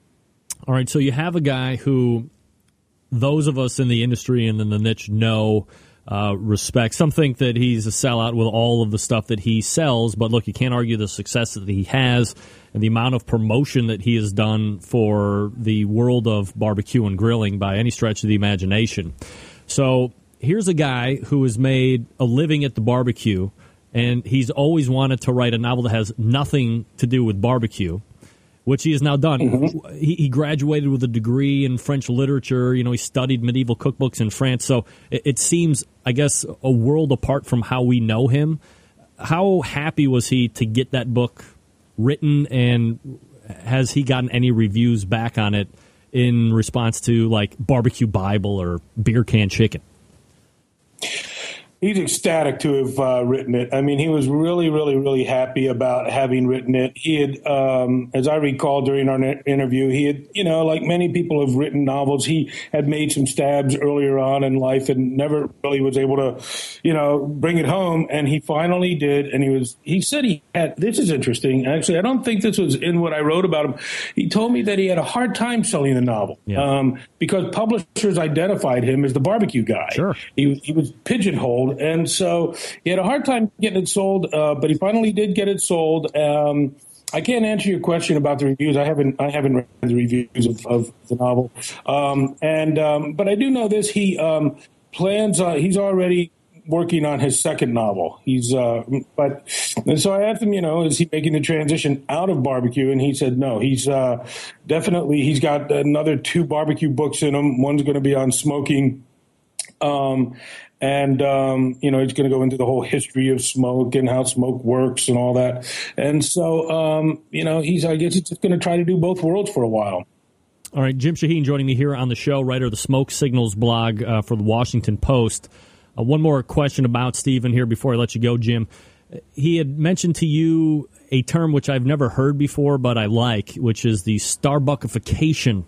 All right, so you have a guy who those of us in the industry and in the niche know. Uh, respect. Some think that he's a sellout with all of the stuff that he sells, but look, you can't argue the success that he has and the amount of promotion that he has done for the world of barbecue and grilling by any stretch of the imagination. So here's a guy who has made a living at the barbecue, and he's always wanted to write a novel that has nothing to do with barbecue which he has now done. Mm-hmm. He, he, graduated with a degree in French literature. You know, he studied medieval cookbooks in France. So it, it, seems, I guess, a world apart from how we know him. How happy was he to get that book written, and has he gotten any reviews back on it in response to like barbecue Bible or beer can chicken? He's ecstatic to have uh, written it. I mean, he was really, really, really happy about having written it. He had, um, as I recall during our interview, he had, you know, like many people have written novels, he had made some stabs earlier on in life and never really was able to, you know, bring it home. And he finally did. And he was, he said he had, this is interesting. Actually, I don't think this was in what I wrote about him. He told me that he had a hard time selling the novel yeah. um, because publishers identified him as the barbecue guy. Sure. He, he was pigeonholed and so he had a hard time getting it sold, uh, but he finally did get it sold. Um, I can't answer your question about the reviews. I haven't I haven't read the reviews of, of the novel, um, and um, but I do know this. He um, plans. Uh, he's already working on his second novel. He's uh, but and so I asked him, you know, is he making the transition out of barbecue? And he said no. He's uh, definitely he's got another two barbecue books in him. One's going to be on smoking. Um, and um, you know he's going to go into the whole history of smoke and how smoke works and all that. And so um, you know he's I guess he's just going to try to do both worlds for a while. All right, Jim Shahin joining me here on the show, writer of the Smoke Signals blog uh, for the Washington Post. Uh, one more question about Steven here before I let you go, Jim. He had mentioned to you a term which I've never heard before, but I like, which is the Starbuckification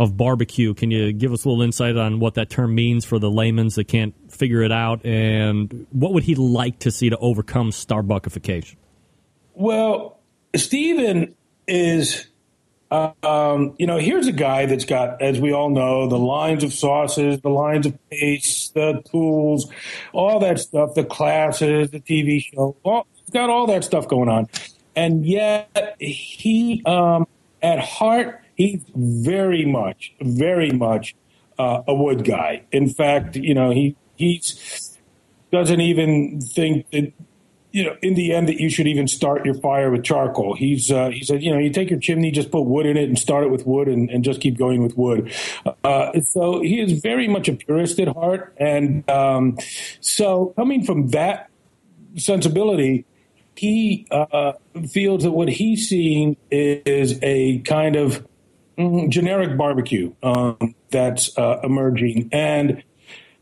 of barbecue. Can you give us a little insight on what that term means for the layman's that can't figure it out, and what would he like to see to overcome Starbuckification? Well, Steven is, uh, um, you know, here's a guy that's got, as we all know, the lines of sauces, the lines of paste, the tools, all that stuff, the classes, the TV show, he's got all that stuff going on. And yet he, um, at heart, he's very much, very much uh, a wood guy. In fact, you know, he he's doesn't even think that you know in the end that you should even start your fire with charcoal. He's uh, he said, you know, you take your chimney, just put wood in it, and start it with wood, and, and just keep going with wood. Uh, so he is very much a purist at heart, and um, so coming from that sensibility he uh, feels that what he's seeing is a kind of. Generic barbecue um, that's uh, emerging. And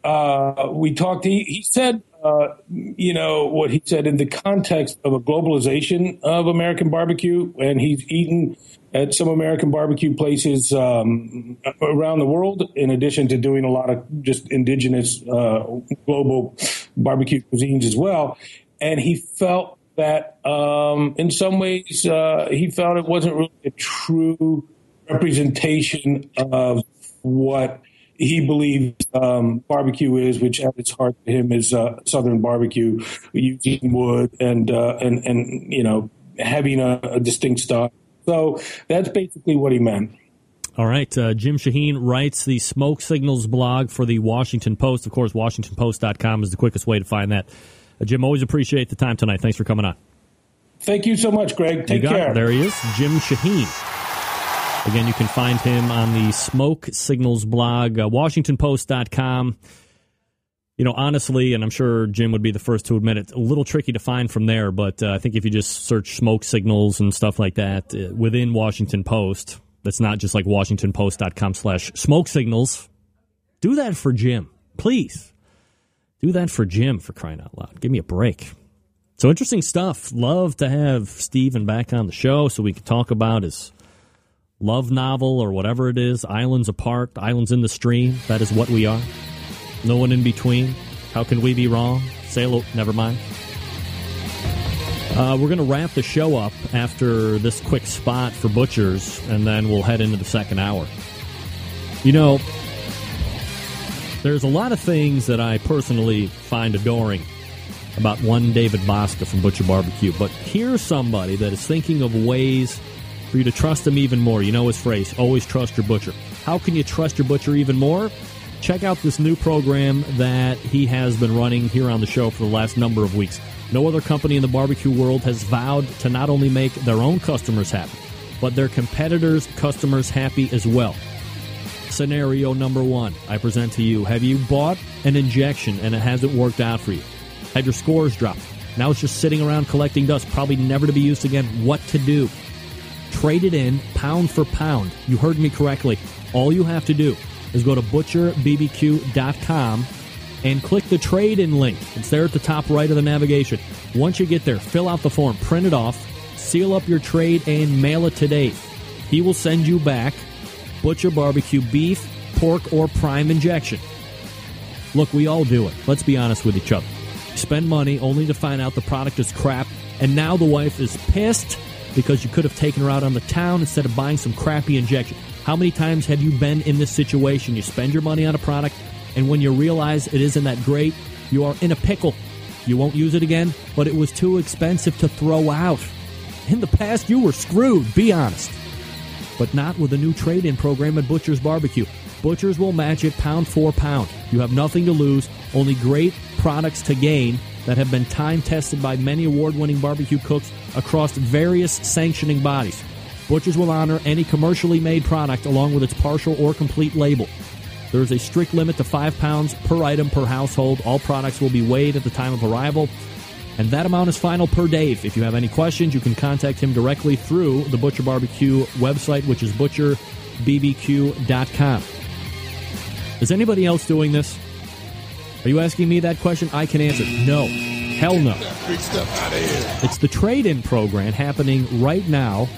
uh, we talked, he, he said, uh, you know, what he said in the context of a globalization of American barbecue, and he's eaten at some American barbecue places um, around the world, in addition to doing a lot of just indigenous uh, global barbecue cuisines as well. And he felt that um, in some ways uh, he felt it wasn't really a true representation of what he believes um, barbecue is, which at its heart to him is uh, Southern barbecue, using wood and uh, and and you know having a, a, distinct style. So that's basically what he meant. All right, uh, Jim Shahin writes the Smoke Signals blog for the Washington Post. Of course, WashingtonPost.com is the quickest way to find that. Uh, Jim, always appreciate the time tonight. Thanks for coming on. Thank you so much, Greg. Take care. It. There he is, Jim Shahin. Again, you can find him on the Smoke Signals blog, uh, WashingtonPost.com. You know, honestly, and I'm sure Jim would be the first to admit it, a little tricky to find from there, but uh, I think if you just search smoke signals and stuff like that uh, within Washington Post, that's not just like WashingtonPost.com slash smoke signals. Do that for Jim, please. Do that for Jim for crying out loud. Give me a break. So interesting stuff. Love to have Steven back on the show so we can talk about his love novel or whatever it is, islands apart, islands in the stream. That is what we are. No one in between. How can we be wrong? Sail, never mind. Uh, we're going to wrap the show up after this quick spot for Butchers, and then we'll head into the second hour. You know, there's a lot of things that I personally find adoring about one David Bouska from Butcher Barbecue, but here's somebody that is thinking of ways for you to trust them even more. You know his phrase, always trust your butcher. How can you trust your butcher even more? Check out this new program that he has been running here on the show for the last number of weeks. No other company in the barbecue world has vowed to not only make their own customers happy, but their competitors' customers happy as well. Scenario number one I present to you Have you bought an injection and it hasn't worked out for you? Had your scores dropped? Now it's just sitting around collecting dust, probably never to be used again. What to do? Trade it in pound for pound. You heard me correctly. All you have to do is go to butcherbbq.com and click the trade in link. It's there at the top right of the navigation. Once you get there, fill out the form, print it off, seal up your trade, and mail it today. He will send you back Butcher Barbecue beef, pork, or prime injection. Look, we all do it. Let's be honest with each other. Spend money only to find out the product is crap, and now the wife is pissed because you could have taken her out on the town instead of buying some crappy injection. How many times have you been in this situation? You spend your money on a product, and when you realize it isn't that great, you are in a pickle. You won't use it again, but it was too expensive to throw out. In the past, you were screwed, be honest. But not with a new trade in program at Butcher's Barbecue. Butchers will match it pound for pound. You have nothing to lose, only great products to gain that have been time tested by many award winning barbecue cooks across various sanctioning bodies. Butchers will honor any commercially made product along with its partial or complete label. There is a strict limit to five pounds per item per household. All products will be weighed at the time of arrival, and that amount is final per Dave. If you have any questions, you can contact him directly through the Butcher Barbecue website, which is butcherbbq.com. Is anybody else doing this? Are you asking me that question? I can answer no. Hell no. It's the trade in program happening right now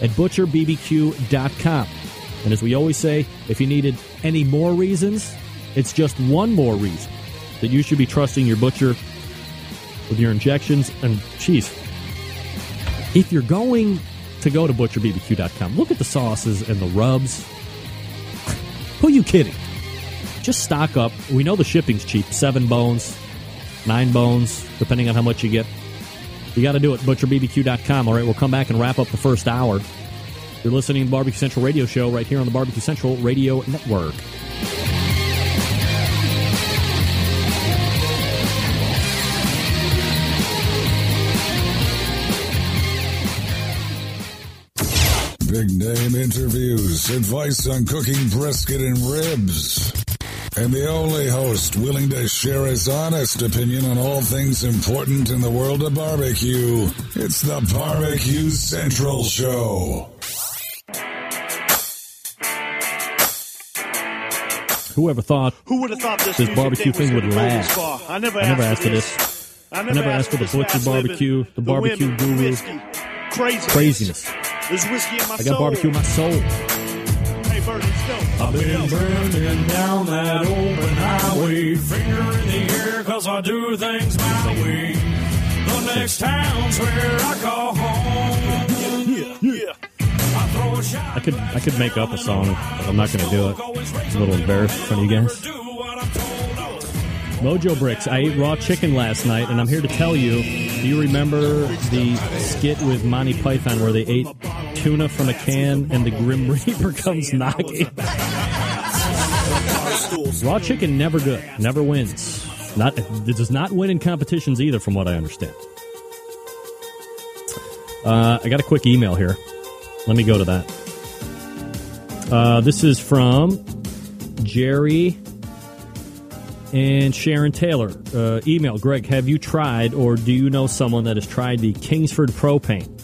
at butcherbbq.com. And as we always say, if you needed any more reasons, it's just one more reason that you should be trusting your butcher with your injections. And, geez, if you're going to go to butcherbbq.com, look at the sauces and the rubs. *laughs* Who are you kidding? Just stock up. We know the shipping's cheap seven bones, nine bones, depending on how much you get. You got to do it. ButcherBBQ.com. All right, we'll come back and wrap up the first hour. You're listening to Barbecue Central Radio Show right here on the Barbecue Central Radio Network. Big name interviews, advice on cooking brisket and ribs. And the only host willing to share his honest opinion on all things important in the world of barbecue. It's the Barbecue Central Show. Whoever thought Who would have thought this, this barbecue thing thing would last? I never, I never asked asked for for this. this. I never asked for the this butcher barbecue, living, the barbecue women, guru. whiskey, craziness. Craziness. There's whiskey in my I got soul. barbecue in my soul. I've been burning down that open highway, finger in the air, cause I do things my way. The next town's where I call home. Yeah, yeah. I throw a shot. I could I could make up a song, but I'm not going to do it. I'm a little embarrassed in front of you guys. Mojo Bricks. I ate raw chicken last night, and I'm here to tell you. Do you remember the skit with Monty Python where they ate tuna from a can and the Grim Reaper comes *laughs* knocking? raw chicken never good, never wins. Not it does not win in competitions either, from what I understand. Uh, I got a quick email here. Let me go to that. Uh, this is from Jerry and Sharon Taylor. Uh, email Greg, have you tried or do you know someone that has tried the Kingsford Propane?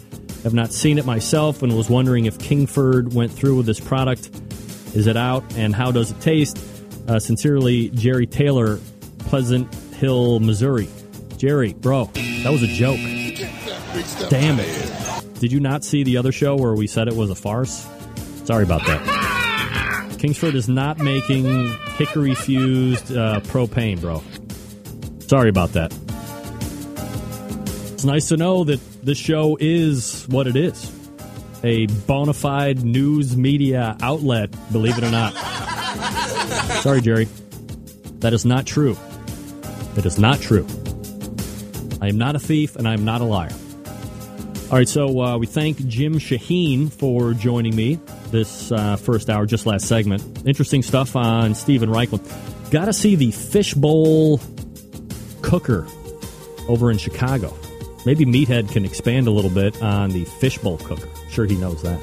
Have not seen it myself and was wondering if Kingsford went through with this product. Is it out and how does it taste? Uh, sincerely, Jerry Taylor, Pleasant Hill, Missouri. Jerry, bro, that was a joke. Damn it. Did you not see the other show where we said it was a farce? Sorry about that. *laughs* Kingsford is not making hickory fused uh, propane, bro. Sorry about that. It's nice to know that this show is what it is a bona fide news media outlet, believe it or not. *laughs* Sorry, Jerry. That is not true. It is not true. I am not a thief and I am not a liar. All right, so uh, we thank Jim Shahin for joining me this uh, first hour, just last segment. Interesting stuff on Steven Raichlen. Got to see the fishbowl cooker over in Chicago. Maybe Meathead can expand a little bit on the fishbowl cooker. Sure, he knows that.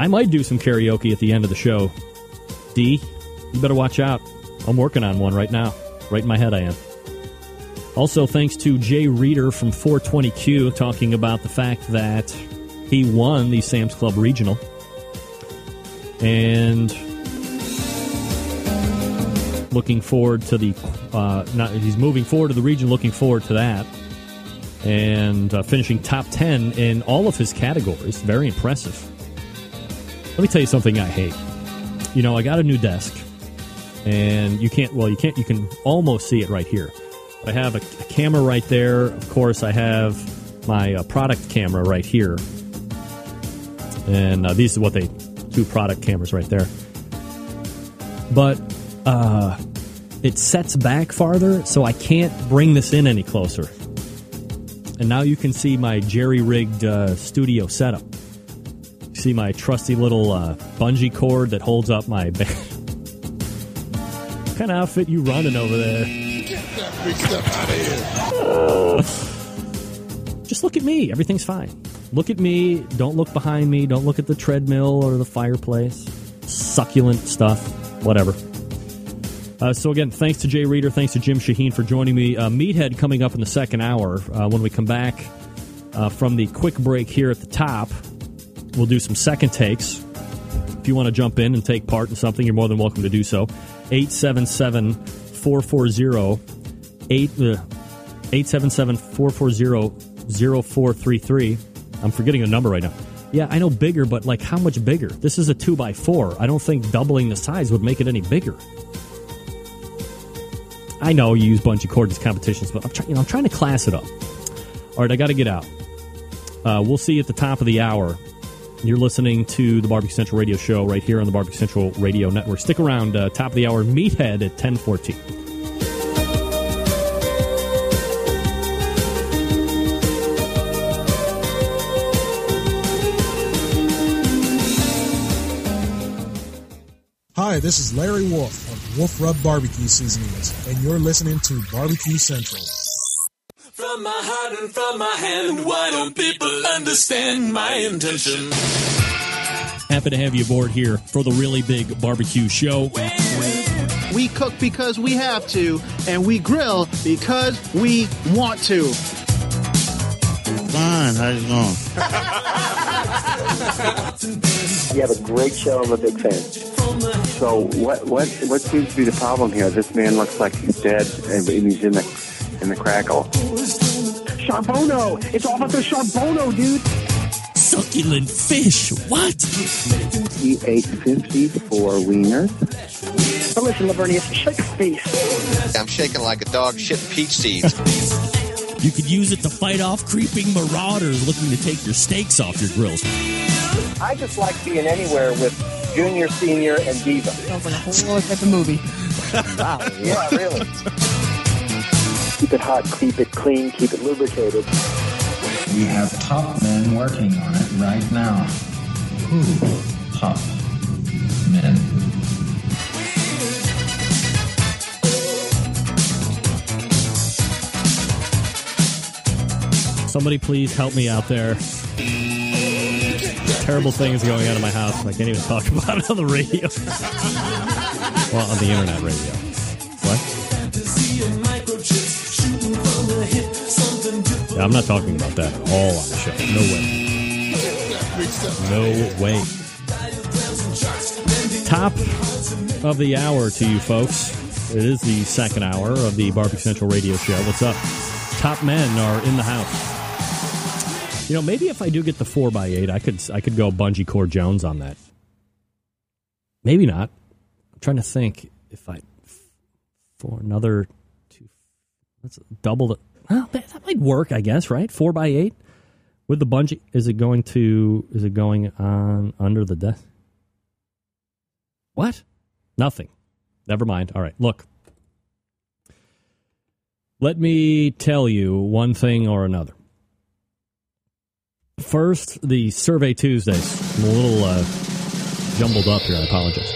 I might do some karaoke at the end of the show. D, you better watch out. I'm working on one right now. Right in my head, I am. Also, thanks to Jay Reeder from 420Q talking about the fact that he won the Sam's Club Regional. And looking forward to the, uh, not, he's moving forward to the region, looking forward to that. And uh, finishing top 10 in all of his categories. Very impressive. Let me tell you something I hate. You know, I got a new desk, and you can't, well, you can't, you can almost see it right here. I have a, a camera right there. Of course, I have my uh, product camera right here. And uh, these are what they, two product cameras right there. But uh, it sets back farther, so I can't bring this in any closer. And now you can see my jerry rigged uh, studio setup. You see my trusty little uh, bungee cord that holds up my *laughs* kind of outfit you running over there? Get that big stuff out of here. Just look at me. Everything's fine. Look at me. Don't look behind me. Don't look at the treadmill or the fireplace. Succulent stuff. Whatever. Uh, so again, thanks to Jay Reeder, thanks to Jim Shahin for joining me. Uh, Meathead coming up in the second hour. Uh, when we come back uh, from the quick break here at the top, we'll do some second takes. If you want to jump in and take part in something, you're more than welcome to do so. 877 440 877 440 0433. I'm forgetting a number right now. Yeah, I know bigger, but like how much bigger? This is a 2x4. I don't think doubling the size would make it any bigger. I know you use bungee cord in competitions, but I'm, try- you know, I'm trying to class it up. All right, I got to get out. Uh, we'll see you at the top of the hour. You're listening to the Barbecue Central Radio Show right here on the Barbecue Central Radio Network. Stick around, uh, top of the hour, Meathead at 1014. Hi, this is Larry Wolfe Wolfe Rub Barbecue Seasonings, and you're listening to Barbecue Central. From my heart and from my hand, why don't people understand my intention? Happy to have you aboard here for the really big barbecue show. We cook because we have to, and we grill because we want to. Fine, how's it going? *laughs* *laughs* You have a great show. I'm a big fan. So what what what seems to be the problem here? This man looks like he's dead, and he's in the in the crackle. Charbono! It's Officer Charbono, dude! Succulent fish. What? He ate 54 wieners. But listen, Lavernius, shake your face. I'm shaking like a dog shit peach seeds. You could use it to fight off creeping marauders looking to take your steaks off your grills. I just like being anywhere with Junior, Senior, and Diva. Sounds like a whole other type of movie. *laughs* wow. Yeah, really. keep it hot, keep it clean, keep it lubricated. We have top men working on it right now. Who? Top men. Somebody please help me out there. Terrible things going on in my house. I can't even talk *laughs* about it on the radio. well, on the internet radio. What? Yeah, I'm not talking about that at all on the show. No way. No way. Top of the hour to you folks. It is the second hour of the Barbecue Central radio show. What's up? Top men are in the house. You know, maybe if I do get the four x eight, I could I could go bungee cord Jones on that. Maybe not. I'm trying to think if I for another two. Let's double the. Well, that that might work, I guess. Right, four x eight with the bungee. Is it going to? Is it going on under the desk? What? Nothing. Never mind. All right. Look. Let me tell you one thing or another. First, the Survey Tuesdays. I'm a little uh, jumbled up here. I apologize.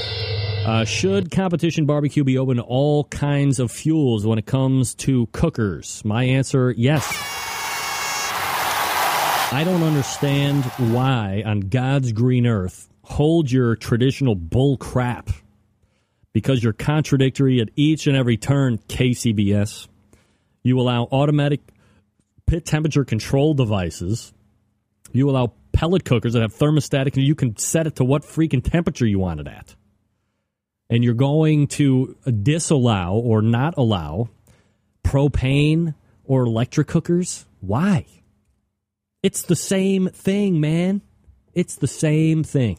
Uh, should competition barbecue be open to all kinds of fuels when it comes to cookers? My answer yes. I don't understand why, on God's green earth, hold your traditional bull crap because you're contradictory at each and every turn, KCBS. You allow automatic pit temperature control devices. You allow pellet cookers that have thermostatic, and you can set it to what freaking temperature you want it at. And you're going to disallow or not allow propane or electric cookers. Why? It's the same thing, man. It's the same thing.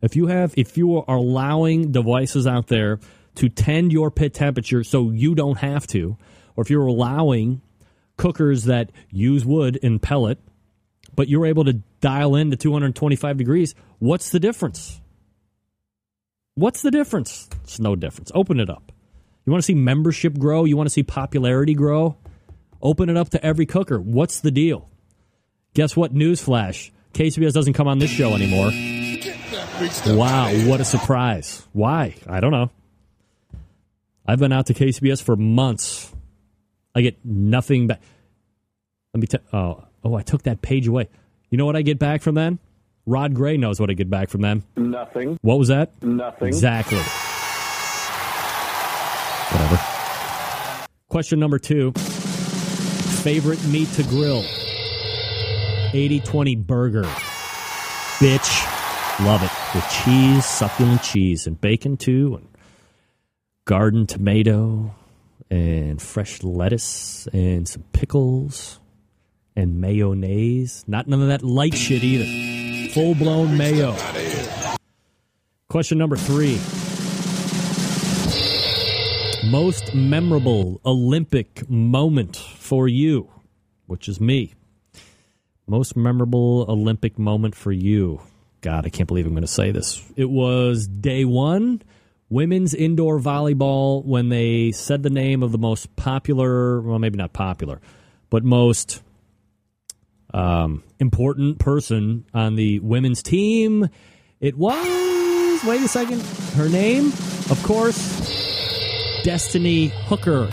If you have, if you are allowing devices out there to tend your pit temperature so you don't have to, or if you're allowing cookers that use wood and pellet, but you're able to dial in to 225 degrees, what's the difference? What's the difference? It's no difference. Open it up. You want to see membership grow? You want to see popularity grow? Open it up to every cooker. What's the deal? Guess what? Newsflash. KCBS doesn't come on this show anymore. Wow, what a surprise. Why? I don't know. I've been out to KCBS for months. I get nothing back. Let me tell oh, oh, I took that page away. You know what I get back from them? Rod Gray knows what I get back from them. Nothing. What was that? Nothing. Exactly. Whatever. Question number two Favorite meat to grill? 80 20 burger. Bitch. Love it. With cheese, succulent cheese, and bacon too, and garden tomato, and fresh lettuce, and some pickles, and mayonnaise. Not none of that light shit either. Full blown mayo. Question number three. Most memorable Olympic moment for you, which is me. Most memorable Olympic moment for you. God, I can't believe I'm going to say this. It was day one, women's indoor volleyball, when they said the name of the most popular, well, maybe not popular, but most um, important person on the women's team. It was, wait a second, her name, of course, Destiny Hooker.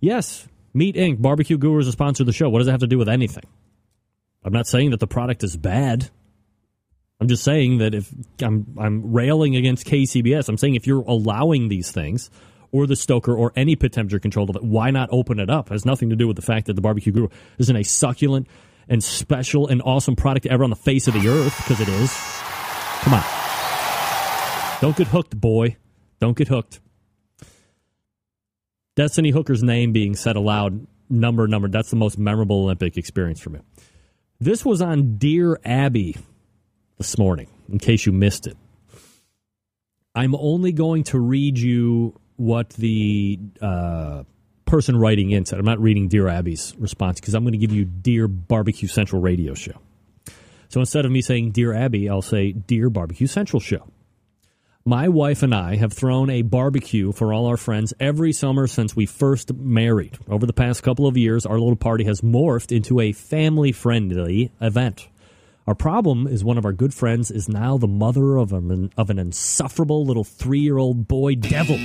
Yes, Meat Inc., Barbecue Gurus, a sponsor of the show. What does it have to do with anything? I'm not saying that the product is bad. I'm just saying that if I'm, I'm railing against KCBS, I'm saying if you're allowing these things, or the Stoker, or any pit temperature control of it, why not open it up? It has nothing to do with the fact that the Barbecue Guru isn't a succulent and special and awesome product ever on the face of the earth, because it is. Come on. Don't get hooked, boy. Don't get hooked. Destiny Hooker's name being said aloud, number, number, that's the most memorable Olympic experience for me. This was on Dear Abby this morning, in case you missed it. I'm only going to read you what the uh, person writing in said. I'm not reading Dear Abby's response because I'm going to give you Dear Barbecue Central Radio Show. So instead of me saying Dear Abby, I'll say Dear Barbecue Central Show. My wife and I have thrown a barbecue for all our friends every summer since we first married. Over the past couple of years, our little party has morphed into a family friendly event. Our problem is one of our good friends is now the mother of an, of an insufferable little three year old boy devil.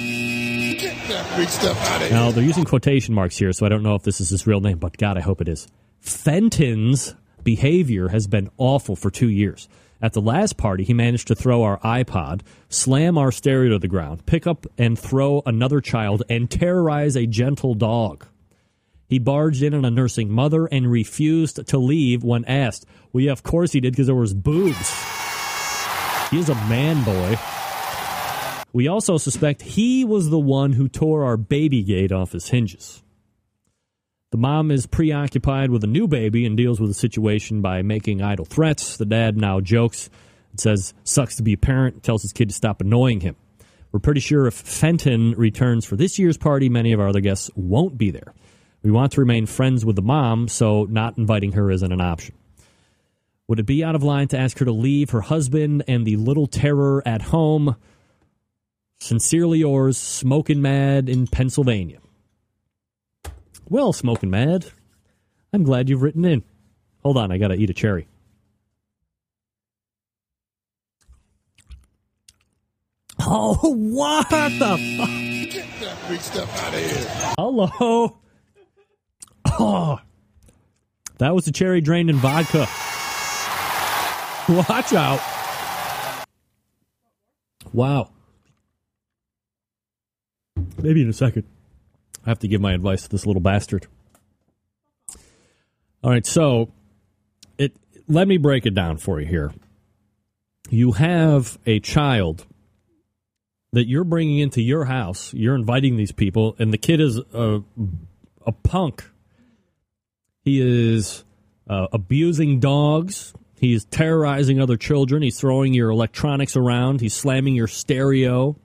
Now, they're using quotation marks here, so I don't know if this is his real name, but God, I hope it is. Fenton's behavior has been awful for two years. At the last party, he managed to throw our iPod, slam our stereo to the ground, pick up and throw another child, and terrorize a gentle dog. He barged in on a nursing mother and refused to leave when asked. Well, yeah, of course he did because there was boobs. He is a man boy. We also suspect he was the one who tore our baby gate off his hinges. The mom is preoccupied with a new baby and deals with the situation by making idle threats. The dad now jokes and says, Sucks to be a parent, tells his kid to stop annoying him. We're pretty sure if Fenton returns for this year's party, many of our other guests won't be there. We want to remain friends with the mom, so not inviting her isn't an option. Would it be out of line to ask her to leave her husband and the little terror at home? Sincerely yours, Smoking Mad in Pennsylvania. Well, Smoking Mad, I'm glad you've written in. Hold on, I gotta eat a cherry. Oh, what the fuck? Get that freak stuff out of here. Hello. Oh, that was a cherry drained in vodka. Watch out. Wow. Maybe in a second. I have to give my advice to this little bastard. All right, so it let me break it down for you here. You have a child that you're bringing into your house. You're inviting these people, and the kid is a a punk. He is uh, abusing dogs. He is terrorizing other children. He's throwing your electronics around. He's slamming your stereo.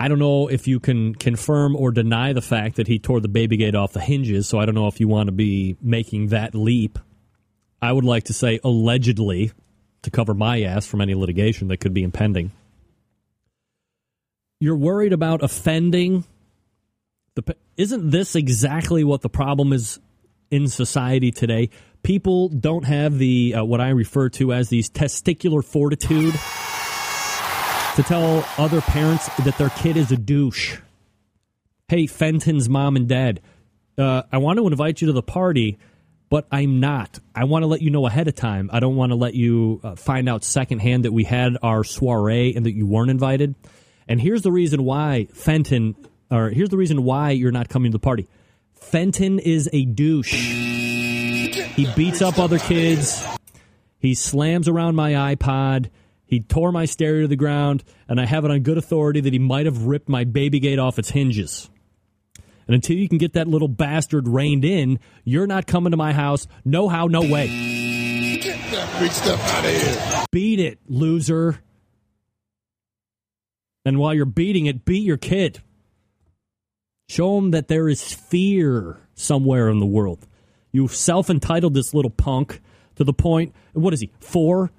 I don't know if you can confirm or deny the fact that he tore the baby gate off the hinges, so I don't know if you want to be making that leap. I would like to say allegedly to cover my ass from any litigation that could be impending. You're worried about offending the isn't this exactly what the problem is in society today? People don't have the uh, what I refer to as these testicular fortitude to tell other parents that their kid is a douche. Hey, Fenton's mom and dad, uh, I want to invite you to the party, but I'm not. I want to let you know ahead of time. I don't want to let you uh, find out secondhand that we had our soiree and that you weren't invited. And here's the reason why Fenton, or here's the reason why you're not coming to the party. Fenton is a douche. He beats up other kids. He slams around my iPod. He tore my stereo to the ground, and I have it on good authority that he might have ripped my baby gate off its hinges. And until you can get that little bastard reined in, you're not coming to my house. No how, no way. Get that freak stuff out of here. Beat it, loser. And while you're beating it, beat your kid. Show him that there is fear somewhere in the world. You've self entitled this little punk to the point, what is he, four?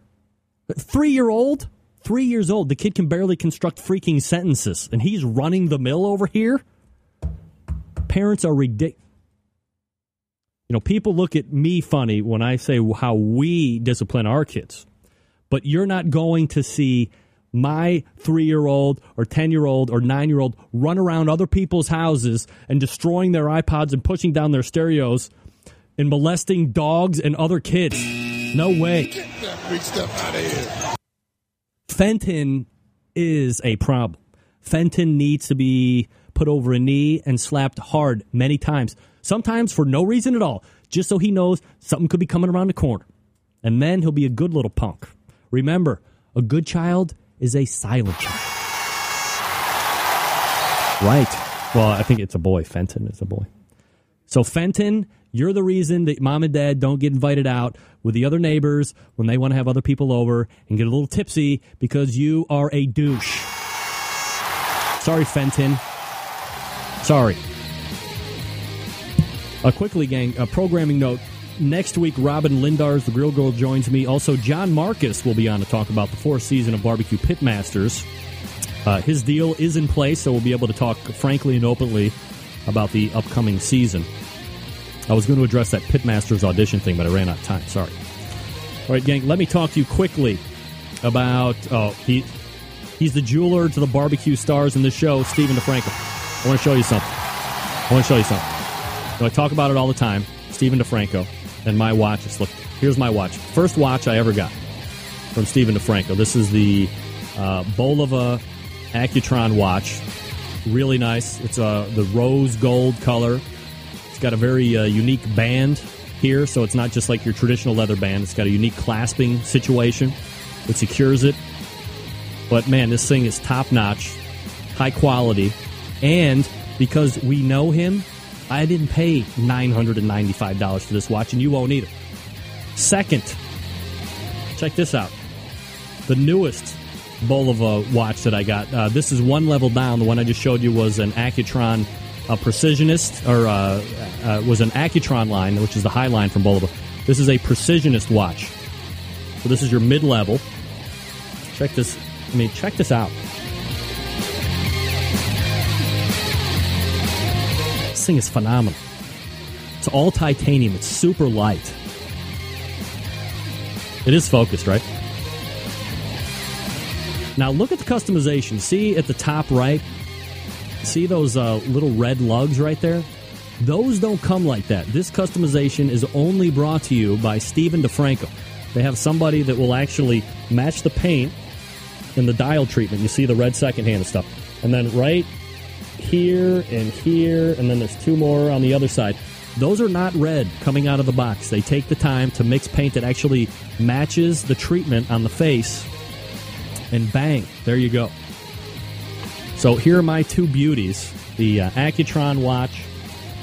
Three year old? Three years old. The kid can barely construct freaking sentences, and he's running the mill over here? Parents are ridiculous. You know, people look at me funny when I say how we discipline our kids, but you're not going to see my three year old or 10 year old or nine year old run around other people's houses and destroying their iPods and pushing down their stereos and molesting dogs and other kids. No way. Get that freak stuff out of here. Fenton is a problem. Fenton needs to be put over a knee and slapped hard many times. Sometimes for no reason at all, just so he knows something could be coming around the corner. And then he'll be a good little punk. Remember, a good child is a silent child. Right. Well, I think it's a boy. Fenton is a boy. So, Fenton, you're the reason that mom and dad don't get invited out with the other neighbors when they want to have other people over and get a little tipsy because you are a douche. Sorry, Fenton. Sorry. Uh, quickly, gang, a programming note. Next week, Robyn Lindars, the Grill Girl, joins me. Also, John Markus will be on to talk about the fourth season of Barbecue Pitmasters. Uh, his deal is in place, so we'll be able to talk frankly and openly about the upcoming season. I was going to address that Pitmasters audition thing, but I ran out of time. Sorry. All right, gang, let me talk to you quickly about. Oh, he, he's the jeweler to the barbecue stars in the show, Stephen DeFranco. I want to show you something. I want to show you something. So I talk about it all the time. Stephen DeFranco and my watch. Just look. Here's my watch. First watch I ever got from Stephen DeFranco. This is the uh, Bulova Accutron watch. Really nice. It's uh, the rose gold color. It's got a very uh, unique band here, so it's not just like your traditional leather band. It's got a unique clasping situation that secures it. But man, this thing is top notch, high quality, and because we know him, I didn't pay $995 for this watch, and you won't either. Second, check this out. The newest Bulova watch that I got. Uh, this is one level down. The one I just showed you was an Accutron a Precisionist, or uh, uh, was an Accutron line, which is the high line from Bulova. This is a Precisionist watch. So this is your mid level. Check this. I mean, check this out. This thing is phenomenal. It's all titanium. It's super light. It is focused, right? Now look at the customization. See at the top right? See those uh, little red lugs right there? Those don't come like that. This customization is only brought to you by Steven DeFranco. They have somebody that will actually match the paint and the dial treatment. You see the red secondhand and stuff. And then right here and here, and then there's two more on the other side. Those are not red coming out of the box. They take the time to mix paint that actually matches the treatment on the face, and bang, there you go. So here are my two beauties the uh, Accutron watch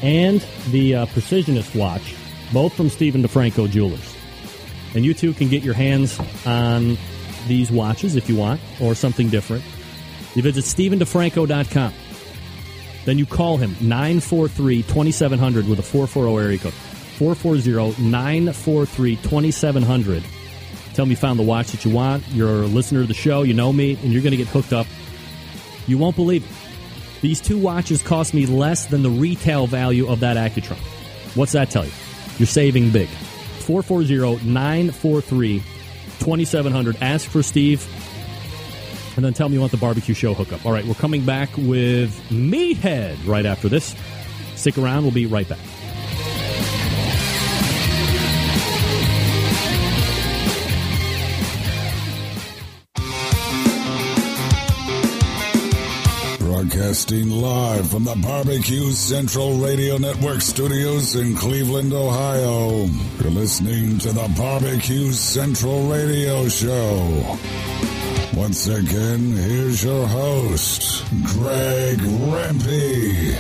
and the uh, Precisionist watch, both from Stephen DeFranco Jewelers. And you too can get your hands on these watches if you want, or something different. You visit StephenDeFranco.com. Then you call him 943 2700 with a 440 area code. 440 943 2700. Tell me you found the watch that you want. You're a listener to the show. You know me, and you're going to get hooked up. You won't believe it. These two watches cost me less than the retail value of that Accutron. What's that tell you? You're saving big. 440 943 2700. Ask for Steve and then tell me you want the barbecue show hookup. All right, we're coming back with Meathead right after this. Stick around, we'll be right back. Broadcasting live from the Barbecue Central Radio Network studios in Cleveland, Ohio. You're listening to the Barbecue Central Radio Show. Once again, here's your host, Greg Rempe.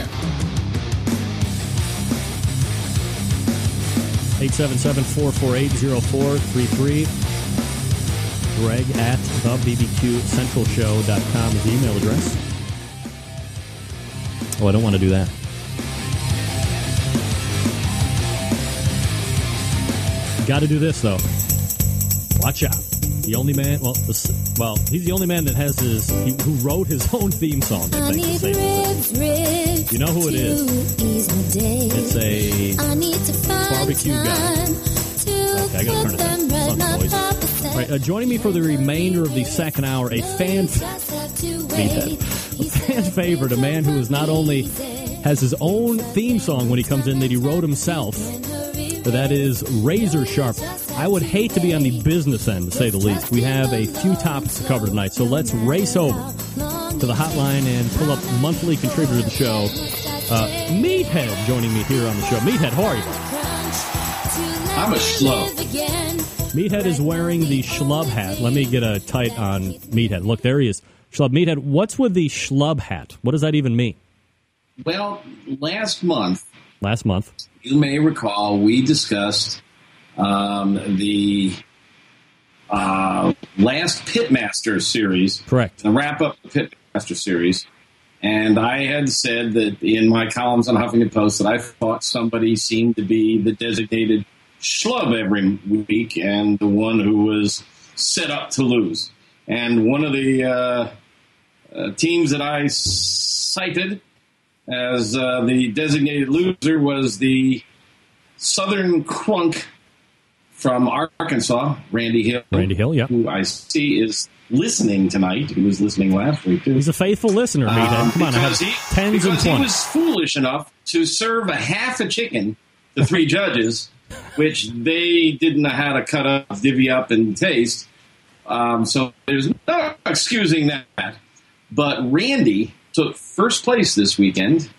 877-448-0433. Greg at thebbqcentralshow.com is the email address. Oh, I don't want to do that. Got to do this, though. Watch out. The only man, well, the, well, he's the only man that has his, he, who wrote his *laughs* own theme song. I think, say this. You know who it is? It's a barbecue guy. Okay, I gotta turn it down. Noisy. All right, uh, joining me for the remainder of the second hour, a fan, fan favorite, a man who is not only has his own theme song when he comes in that he wrote himself, but that is razor sharp. I would hate to be on the business end, to say the least. We have a few topics to cover tonight, so let's race over to the hotline and pull up monthly contributor to the show, uh, Meathead, joining me here on the show. Meathead, how are you? I'm a schlub. Meathead is wearing the schlub hat. Let me get a tight on Meathead. Look, there he is. Schlub Meathead, what's with the schlub hat? What does that even mean? Well, last month, Last month. you may recall, we discussed um, the uh, last Pitmaster series. Correct. The wrap up the Pitmaster series. And I had said that in my columns on Huffington Post that I thought somebody seemed to be the designated schlub every week and the one who was set up to lose. And one of the uh, uh, teams that I cited as uh, the designated loser was the Southern Crunk from Arkansas, Randy Hill. Randy Hill, yeah. Who I see is listening tonight. He was listening last week, too. He's a faithful listener, Meathead. Um, Come on, I have because he, tens and he was foolish enough to serve a half a chicken to three *laughs* judges, which they didn't know how to cut up, divvy up, and taste. Um, so there's no excusing that. But Randy took first place this weekend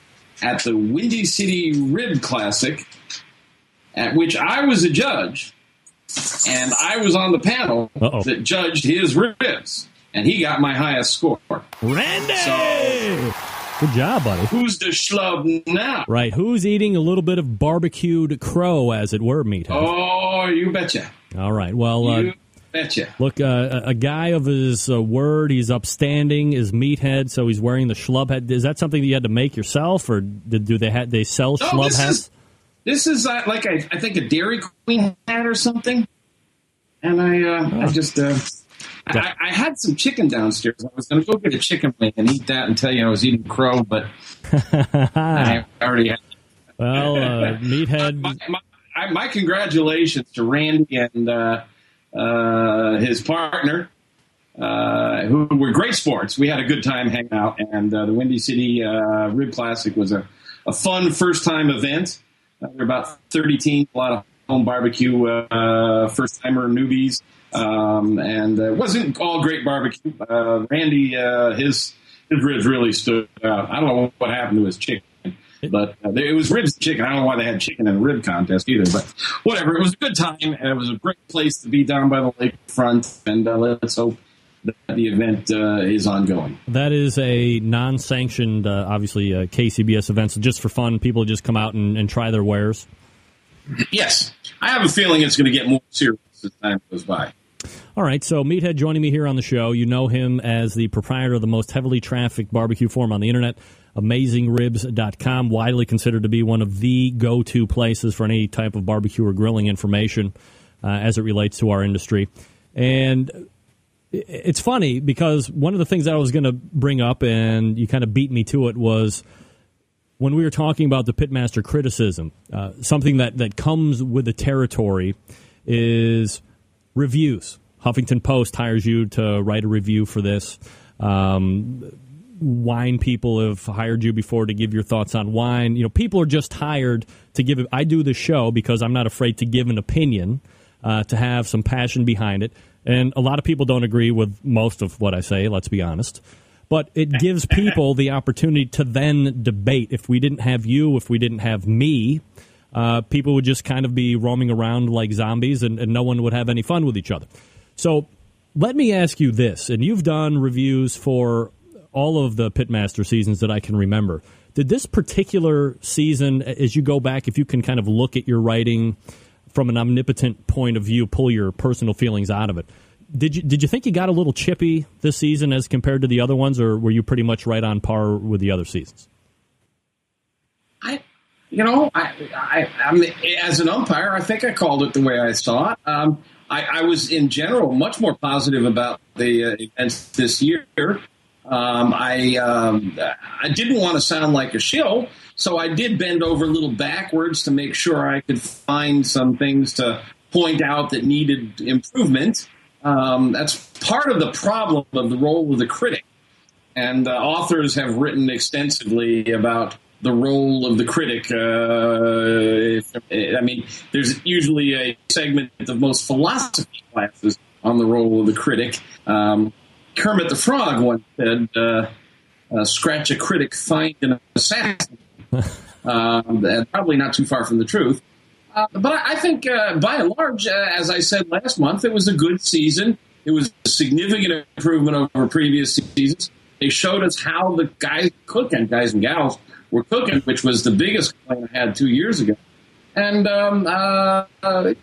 at the Windy City Rib Classic, at which I was a judge, and I was on the panel Uh-oh. that judged his ribs, and he got my highest score. Randy! So Good job, buddy. Who's the schlub now? Right. Who's eating a little bit of barbecued crow, as it were, meathead? Oh, you betcha. All right. Well, uh, You betcha. look, uh, a guy of his uh, word. He's upstanding. Is meathead, so he's wearing the schlub hat. Is that something that you had to make yourself, or did, do they ha- they sell No, schlub this hats? is this is uh, like a, I think a Dairy Queen hat or something. And I, uh, I just, uh, I, I had some chicken downstairs. I was going to go get a chicken wing and eat that and tell you I was eating crow, but I *laughs* already had. Well, uh, *laughs* meathead. my, my, my congratulations to Randy and uh, uh, his partner, uh, who were great sports. We had a good time hanging out, and uh, the Windy City uh, Rib Classic was a, a fun first time event. Uh, there were about 30 teams, a lot of home barbecue, uh, first timer newbies, um, and uh, it wasn't all great barbecue. Uh, Randy, uh, his his ribs really stood out. I don't know what happened to his chicken. *laughs* But uh, it was ribs and chicken. I don't know why they had chicken and rib contest either. But whatever, it was a good time, and it was a great place to be down by the lakefront. And uh, let's hope that the event uh, is ongoing. That is a non-sanctioned, uh, obviously, uh, KCBS event. So just for fun, people just come out and, and try their wares. Yes, I have a feeling it's going to get more serious as time goes by. All right, so Meathead joining me here on the show. You know him as the proprietor of the most heavily trafficked barbecue forum on the internet, AmazingRibs.com, widely considered to be one of the go-to places for any type of barbecue or grilling information uh, as it relates to our industry. And it's funny because one of the things that I was going to bring up, and you kind of beat me to it, was when we were talking about the pitmaster criticism, uh, something that, that comes with the territory is reviews. Huffington Post hires you to write a review for this. Um, wine people have hired you before to give your thoughts on wine. You know, people are just hired to give. I do the show because I'm not afraid to give an opinion, uh, to have some passion behind it. And a lot of people don't agree with most of what I say. Let's be honest. But it gives people the opportunity to then debate. If we didn't have you, if we didn't have me, uh, people would just kind of be roaming around like zombies and, and no one would have any fun with each other. So let me ask you this, and you've done reviews for all of the Pitmaster seasons that I can remember. Did this particular season, as you go back, if you can kind of look at your writing from an omnipotent point of view, pull your personal feelings out of it, did you did you think you got a little chippy this season as compared to the other ones, or were you pretty much right on par with the other seasons? I, You know, I, I, I mean, as an umpire, I think I called it the way I saw it. Um, I, I was, in general, much more positive about the uh, events this year. Um, I um, I didn't want to sound like a shill, so I did bend over a little backwards to make sure I could find some things to point out that needed improvement. Um, that's part of the problem of the role of the critic. And uh, authors have written extensively about the role of the critic. Uh, if, I mean, there's usually a segment of most philosophy classes on the role of the critic. Um, Kermit the Frog once said, uh, uh, "Scratch a critic, find an assassin." *laughs* um, and probably not too far from the truth. Uh, but I I think, uh, by and large, uh, as I said last month, it was a good season. It was a significant improvement over previous seasons. They showed us how the guys cooking, guys and gals, were cooking, which was the biggest complaint I had two years ago. And um, uh, uh,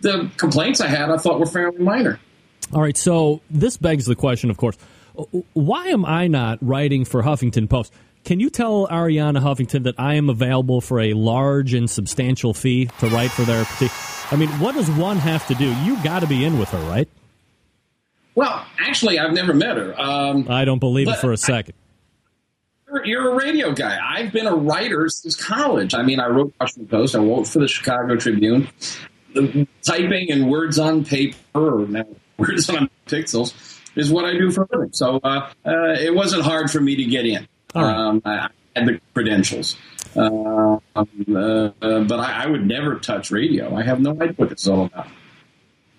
the complaints I had, I thought were fairly minor. All right, so this begs the question, of course, why am I not writing for Huffington Post? Can you tell Arianna Huffington that I am available for a large and substantial fee to write for their? I mean, what does one have to do? You got to be in with her, right? Well, actually, I've never met her. Um, I don't believe it for a second. You're, you're a radio guy. I've been a writer since college. I mean, I wrote Washington Post. I wrote for the Chicago Tribune. The typing and words on paper, or now words on pixels, is what I do for a living. So uh, uh, it wasn't hard for me to get in. Um, I had the credentials. Uh, um, uh, uh, but I, I would never touch radio. I have no idea what it's all about.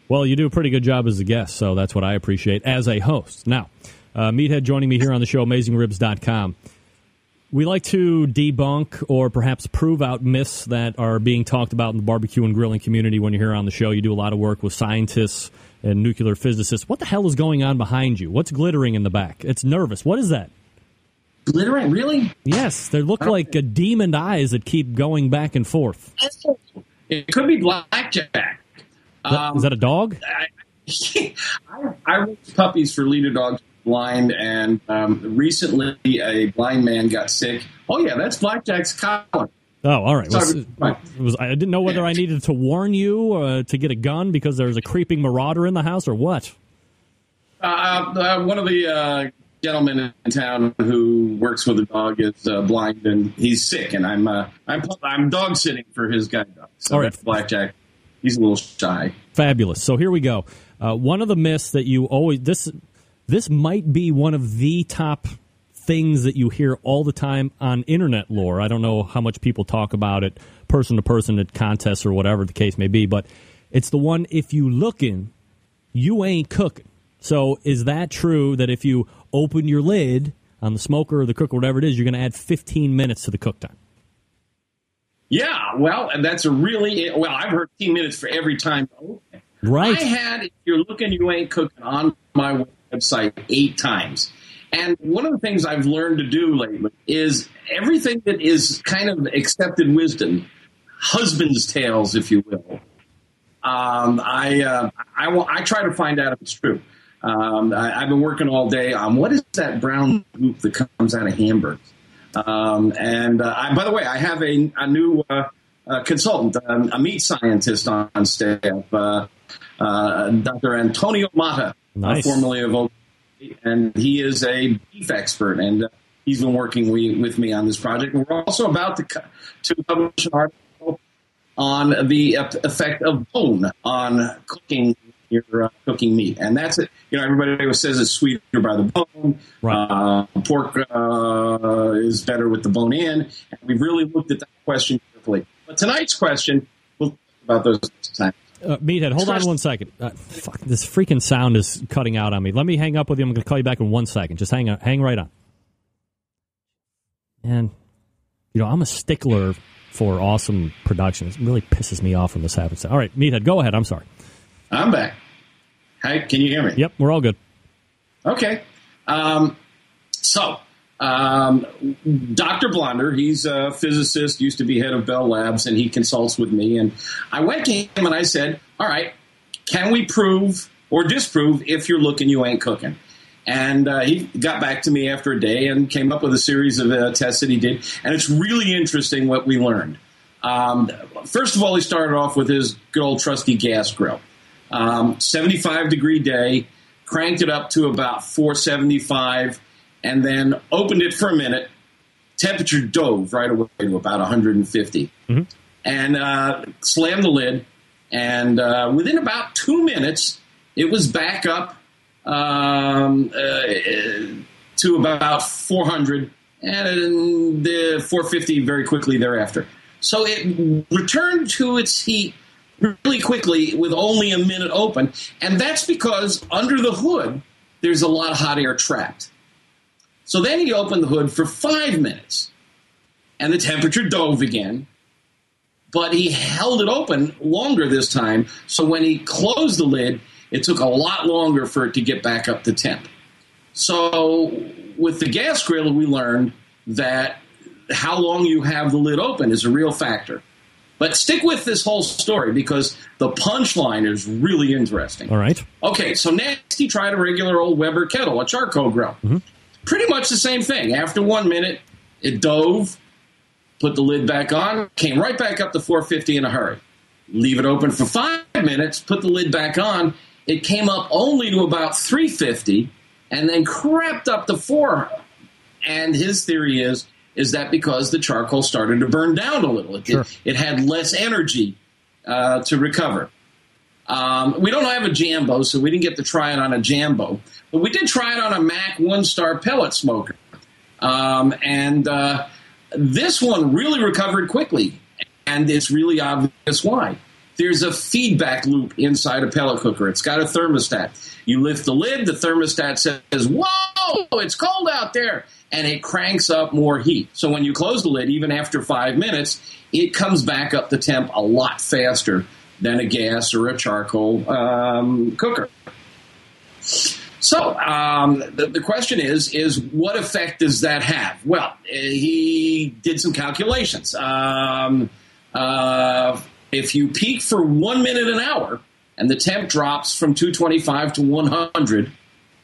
Well, you do a pretty good job as a guest, so that's what I appreciate as a host. Now, uh, Meathead joining me here on the show, AmazingRibs.com. We like to debunk or perhaps prove out myths that are being talked about in the barbecue and grilling community when you're here on the show. You do a lot of work with scientists and nuclear physicists. What the hell is going on behind you? What's glittering in the back? It's nervous. What is that? glittering, really? Yes, they look like uh, demon eyes that keep going back and forth. It could be blackjack. Um, Is that a dog? I, *laughs* I, I raised puppies for leader dogs blind, and um, recently a blind man got sick. Oh yeah, that's blackjack's collar. Oh, all right. Sorry, fine. was, I didn't know whether I needed to warn you uh, to get a gun because there's a creeping marauder in the house or what. Uh, uh, one of the uh, gentlemen in town who works with a dog is uh, blind and he's sick, and I'm uh, I'm I'm dog sitting for his guide dog. So All right. blackjack. He's a little shy. Fabulous. So here we go. Uh, one of the myths that you always this this might be one of the top things that you hear all the time on internet lore. I don't know how much people talk about it person to person at contests or whatever the case may be, but it's the one if you looking, you ain't cooking. So is that true that if you open your lid on the smoker or the cook or whatever it is, you're going to add 15 minutes to the cook time? Yeah, well, and that's a really well. I've heard 15 minutes for every time. Right. I had, if you're looking, you ain't cooking on my website eight times. And one of the things I've learned to do lately is everything that is kind of accepted wisdom, husband's tales, if you will. Um, I, uh, I, wa- I try to find out if it's true. Um, I, I've been working all day on what is that brown goop that comes out of hamburgers. Um, and uh, I, by the way, I have a, a new uh, uh, consultant, um, a meat scientist on, staff, uh, uh, Dr. Antonio Mata, Nice. formerly of and he is a beef expert, and uh, he's been working we, with me on this project. We're also about to, to publish an article on the effect of bone on cooking your uh, cooking meat, and that's it. You know, everybody always says it's sweeter by the bone. Uh, pork uh, is better with the bone in. And we've really looked at that question carefully. But tonight's question, we'll talk about those next time. Uh, Meathead, hold on one second. Uh, fuck, this freaking sound is cutting out on me. Let me hang up with you. I'm going to call you back in one second. Just hang on, hang right on. And you know, I'm a stickler for awesome production. It really pisses me off when this happens. All right, Meathead, go ahead. I'm sorry. I'm back. Hi, can you hear me? Yep, we're all good. Okay. Um, so, um, Dr. Blonder, he's a physicist, used to be head of Bell Labs, and he consults with me. And I went to him and I said, All right, can we prove or disprove if you're looking, you ain't cooking? And uh, he got back to me after a day and came up with a series of uh, tests that he did. And it's really interesting what we learned. Um, first of all, he started off with his good old trusty gas grill. Um, 75 degree day, cranked it up to about 475, and then opened it for a minute. Temperature dove right away to about 150, and uh, slammed the lid. And uh, within about two minutes, it was back up um, uh, to about 400, and the 450 very quickly thereafter. So it returned to its heat really quickly with only a minute open, and that's because under the hood there's a lot of hot air trapped. So then he opened the hood for five minutes, and the temperature dove again. But he held it open longer this time, so when he closed the lid, it took a lot longer for it to get back up to temp. So with the gas grill, we learned that how long you have the lid open is a real factor. But stick with this whole story because the punchline is really interesting. All right. Okay, so next he tried a regular old Weber kettle, a charcoal grill. Mm-hmm. Pretty much the same thing. After one minute, it dove, put the lid back on, came right back up to 450 in a hurry. Leave it open for five minutes, put the lid back on. It came up only to about 350 and then crept up to 4. And his theory is is that because the charcoal started to burn down a little, it, it, it had less energy uh, to recover. Um, we don't have a Jambo, so we didn't get to try it on a Jambo, but we did try it on a MAK one star pellet smoker. Um, and uh, this one really recovered quickly, and it's really obvious why. There's a feedback loop inside a pellet cooker. It's got a thermostat. You lift the lid, the thermostat says, Whoa, it's cold out there. And it cranks up more heat. So when you close the lid, even after five minutes, it comes back up the temp a lot faster than a gas or a charcoal um, cooker. So um, the, the question is: is what effect does that have? Well, he did some calculations. Um, uh, if you peak for one minute an hour, and the temp drops from 225 to 100,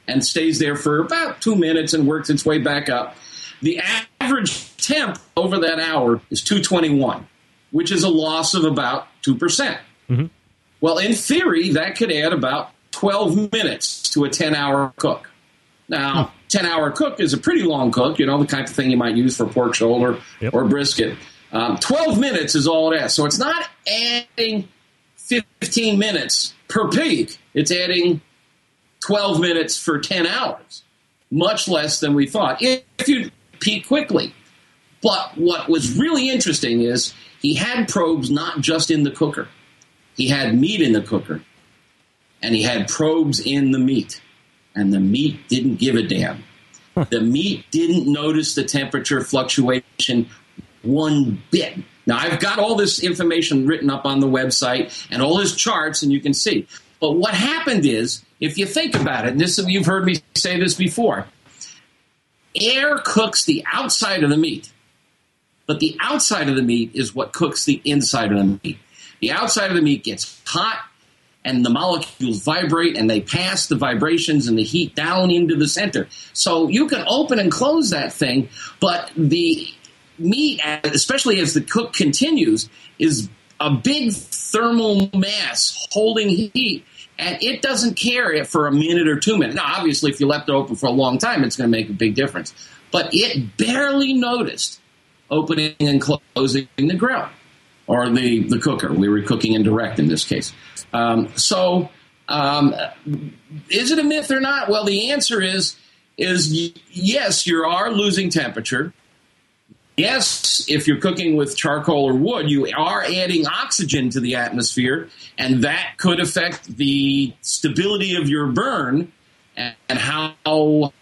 and stays there for about two minutes and works its way back up, the average temp over that hour is 221, which is a loss of about two percent. Mm-hmm. Well, in theory, that could add about 12 minutes to a 10 hour cook. Now, 10 hour cook is a pretty long cook, you know, the kind of thing you might use for pork shoulder Yep. or brisket. Um, 12 minutes is all it is. So it's not adding 15 minutes per peak, it's adding 12 minutes for 10 hours, much less than we thought, if you peak quickly. But what was really interesting is he had probes not just in the cooker, he had meat in the cooker, and he had probes in the meat, and the meat didn't give a damn. the meat didn't notice the temperature fluctuation one bit. Now, I've got all this information written up on the website and all his charts, and you can see. But what happened is, if you think about it, and this you've heard me say this before, air cooks the outside of the meat, but the outside of the meat is what cooks the inside of the meat. The outside of the meat gets hot, and the molecules vibrate, and they pass the vibrations and the heat down into the center. So you can open and close that thing, but the meat, especially as the cook continues, is a big thermal mass holding heat, and it doesn't care for a minute or two minutes. Now, obviously, if you left it open for a long time, it's going to make a big difference. But it barely noticed opening and closing the grill or the, the cooker. We were cooking indirect in this case. Um, so, um, is it a myth or not? Well, the answer is is yes, you are losing temperature. Yes, if you're cooking with charcoal or wood, you are adding oxygen to the atmosphere, and that could affect the stability of your burn and, and how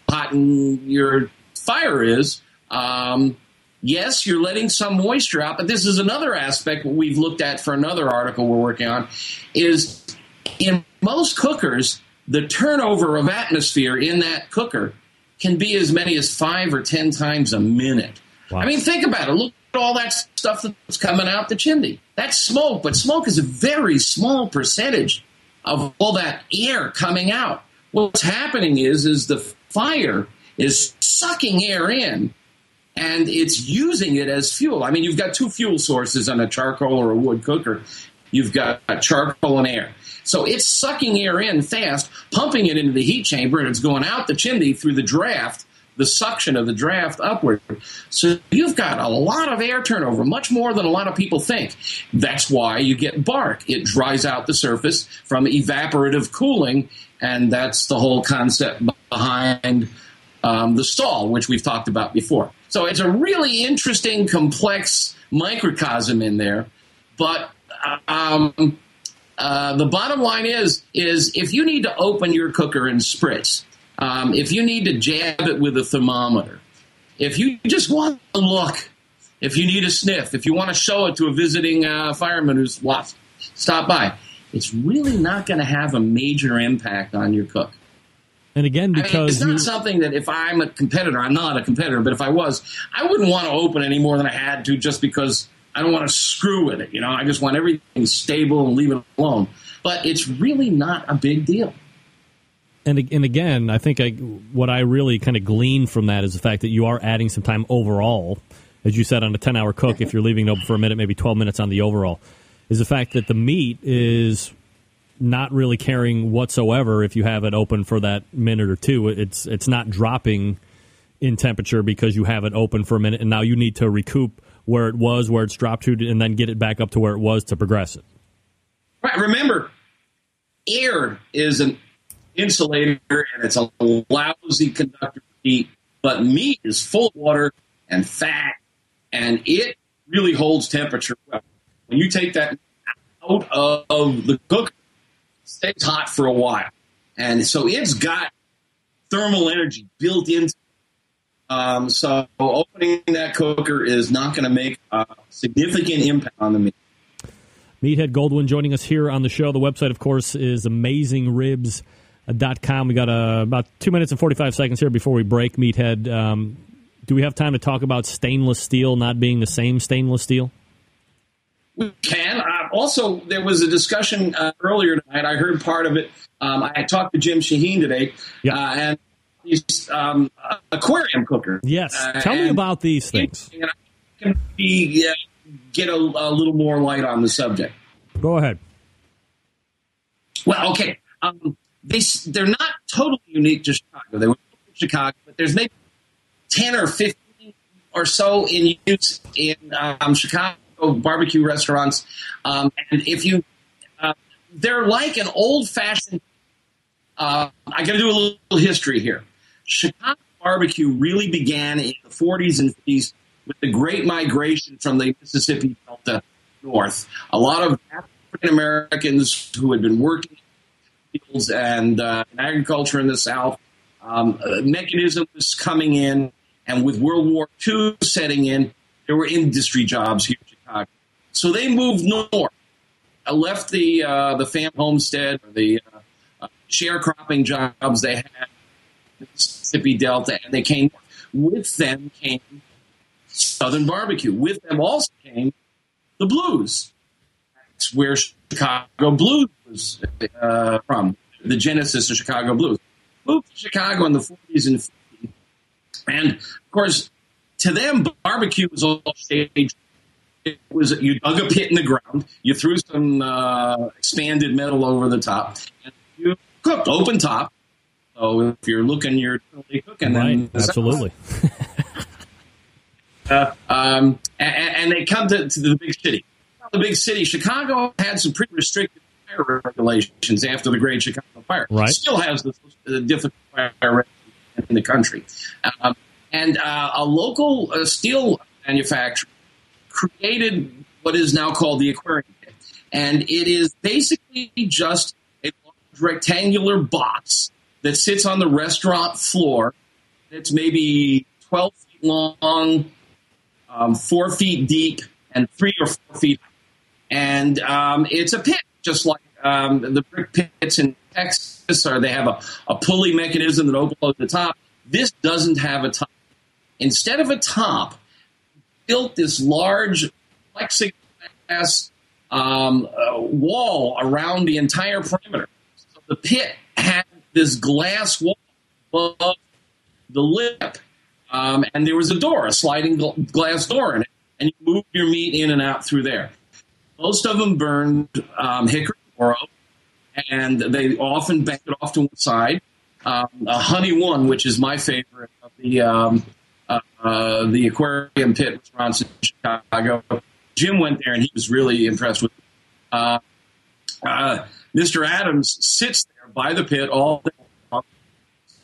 hot your fire is. Um, yes, you're letting some moisture out, but this is another aspect we've looked at for another article we're working on. Is in most cookers, the turnover of atmosphere in that cooker can be as many as five or ten times a minute. I mean, think about it. Look at all that stuff that's coming out the chimney. That's smoke, but smoke is a very small percentage of all that air coming out. What's happening is, is the fire is sucking air in and it's using it as fuel. I mean, you've got two fuel sources on a charcoal or a wood cooker. You've got charcoal and air. So it's sucking air in fast, pumping it into the heat chamber, and it's going out the chimney through the draft, the suction of the draft upward. So you've got a lot of air turnover, much more than a lot of people think. That's why you get bark. It dries out the surface from evaporative cooling, and that's the whole concept behind um, the stall, which we've talked about before. So it's a really interesting, complex microcosm in there. But um, uh, the bottom line is, is if you need to open your cooker and spritz, um, if you need to jab it with a thermometer, if you just want to look, if you need a sniff, if you want to show it to a visiting uh, fireman who's lost, stop by. It's really not going to have a major impact on your cook. And again, I mean, because it's not you, something that if I'm a competitor, I'm not a competitor, but if I was, I wouldn't want to open any more than I had to just because I don't want to screw with it. You know, I just want everything stable and leave it alone. But it's really not a big deal. and and again, I think I, what I really kind of glean from that is the fact that you are adding some time overall, as you said on a ten hour cook. If you're leaving it open for a minute, maybe twelve minutes on the overall, is the fact that the meat is not really caring whatsoever if you have it open for that minute or two. It's it's not dropping in temperature because you have it open for a minute, and now you need to recoup where it was, where it's dropped to, and then get it back up to where it was to progress it. Right. Remember, air is an insulator and it's a lousy conductor of heat, but meat is full of water and fat, and it really holds temperature well. When you take that out of the cooker, it stays hot for a while. And so it's got thermal energy built into it. Um, so opening that cooker is not going to make a significant impact on the meat. Meathead Goldwyn joining us here on the show. The website, of course, is amazingribs.com. We got uh, about two minutes and 45 seconds here before we break, Meathead. Um, do we have time to talk about stainless steel not being the same stainless steel? We can. Uh, also, there was a discussion uh, earlier tonight. I heard part of it. Um, I talked to Jim Shahin today, uh, and he's um, aquarium cooker. Yes. Uh, Tell me about these things. he can be, uh, get a, a little more light on the subject. Go ahead. Well, okay. Um, they they're not totally unique to Chicago. They were in Chicago, but there's maybe ten or fifteen or so in use in um, Barbecue restaurants. Um, and if you, uh, they're like an old fashioned. Uh, I got to do a little history here. Chicago barbecue really began in the 40s and 50s with the Great Migration from the Mississippi Delta north. A lot of African Americans who had been working in fields and uh, in agriculture in the South. Um, mechanism was coming in, and with World War II setting in, there were industry jobs here. So they moved north. I left the uh, the farm homestead, the uh, sharecropping jobs they had in the Mississippi Delta, and they came. With them came Southern barbecue. With them also came the blues. That's where Chicago blues was uh, from. The genesis of Chicago blues. Moved to Chicago in the 40s and 50s. And of course, to them, barbecue was all staged. It was you dug a pit in the ground, you threw some uh, expanded metal over the top, and you cooked open top. So if you're looking, you're totally cooking. Right. Absolutely. *laughs* uh, um, and, and they come to, to the big city. The big city, Chicago, had some pretty restricted fire regulations after the Great Chicago Fire. Right. Still has the, the difficult fire regulations in the country. Um, and uh, a local uh, steel manufacturer created what is now called the aquarium. And it is basically just a large rectangular box that sits on the restaurant floor. It's maybe 12 feet long, um, four feet deep, and three or four feet high. And um, it's a pit, just like um, the brick pits in Texas, or they have a, a pulley mechanism that opens the top. This doesn't have a top. Instead of a top, built this large plexiglass um, uh, wall around the entire perimeter. So the pit had this glass wall above the lip, um, and there was a door, a sliding gl- glass door in it, and you moved your meat in and out through there. Most of them burned um, hickory or oak, and they often banked it off to one side. Um, a Honey 1, which is my favorite of the um, uh, the aquarium pit restaurants in Chicago. Jim went there and he was really impressed with. It. Uh, uh, Mr. Adams sits there by the pit all day long,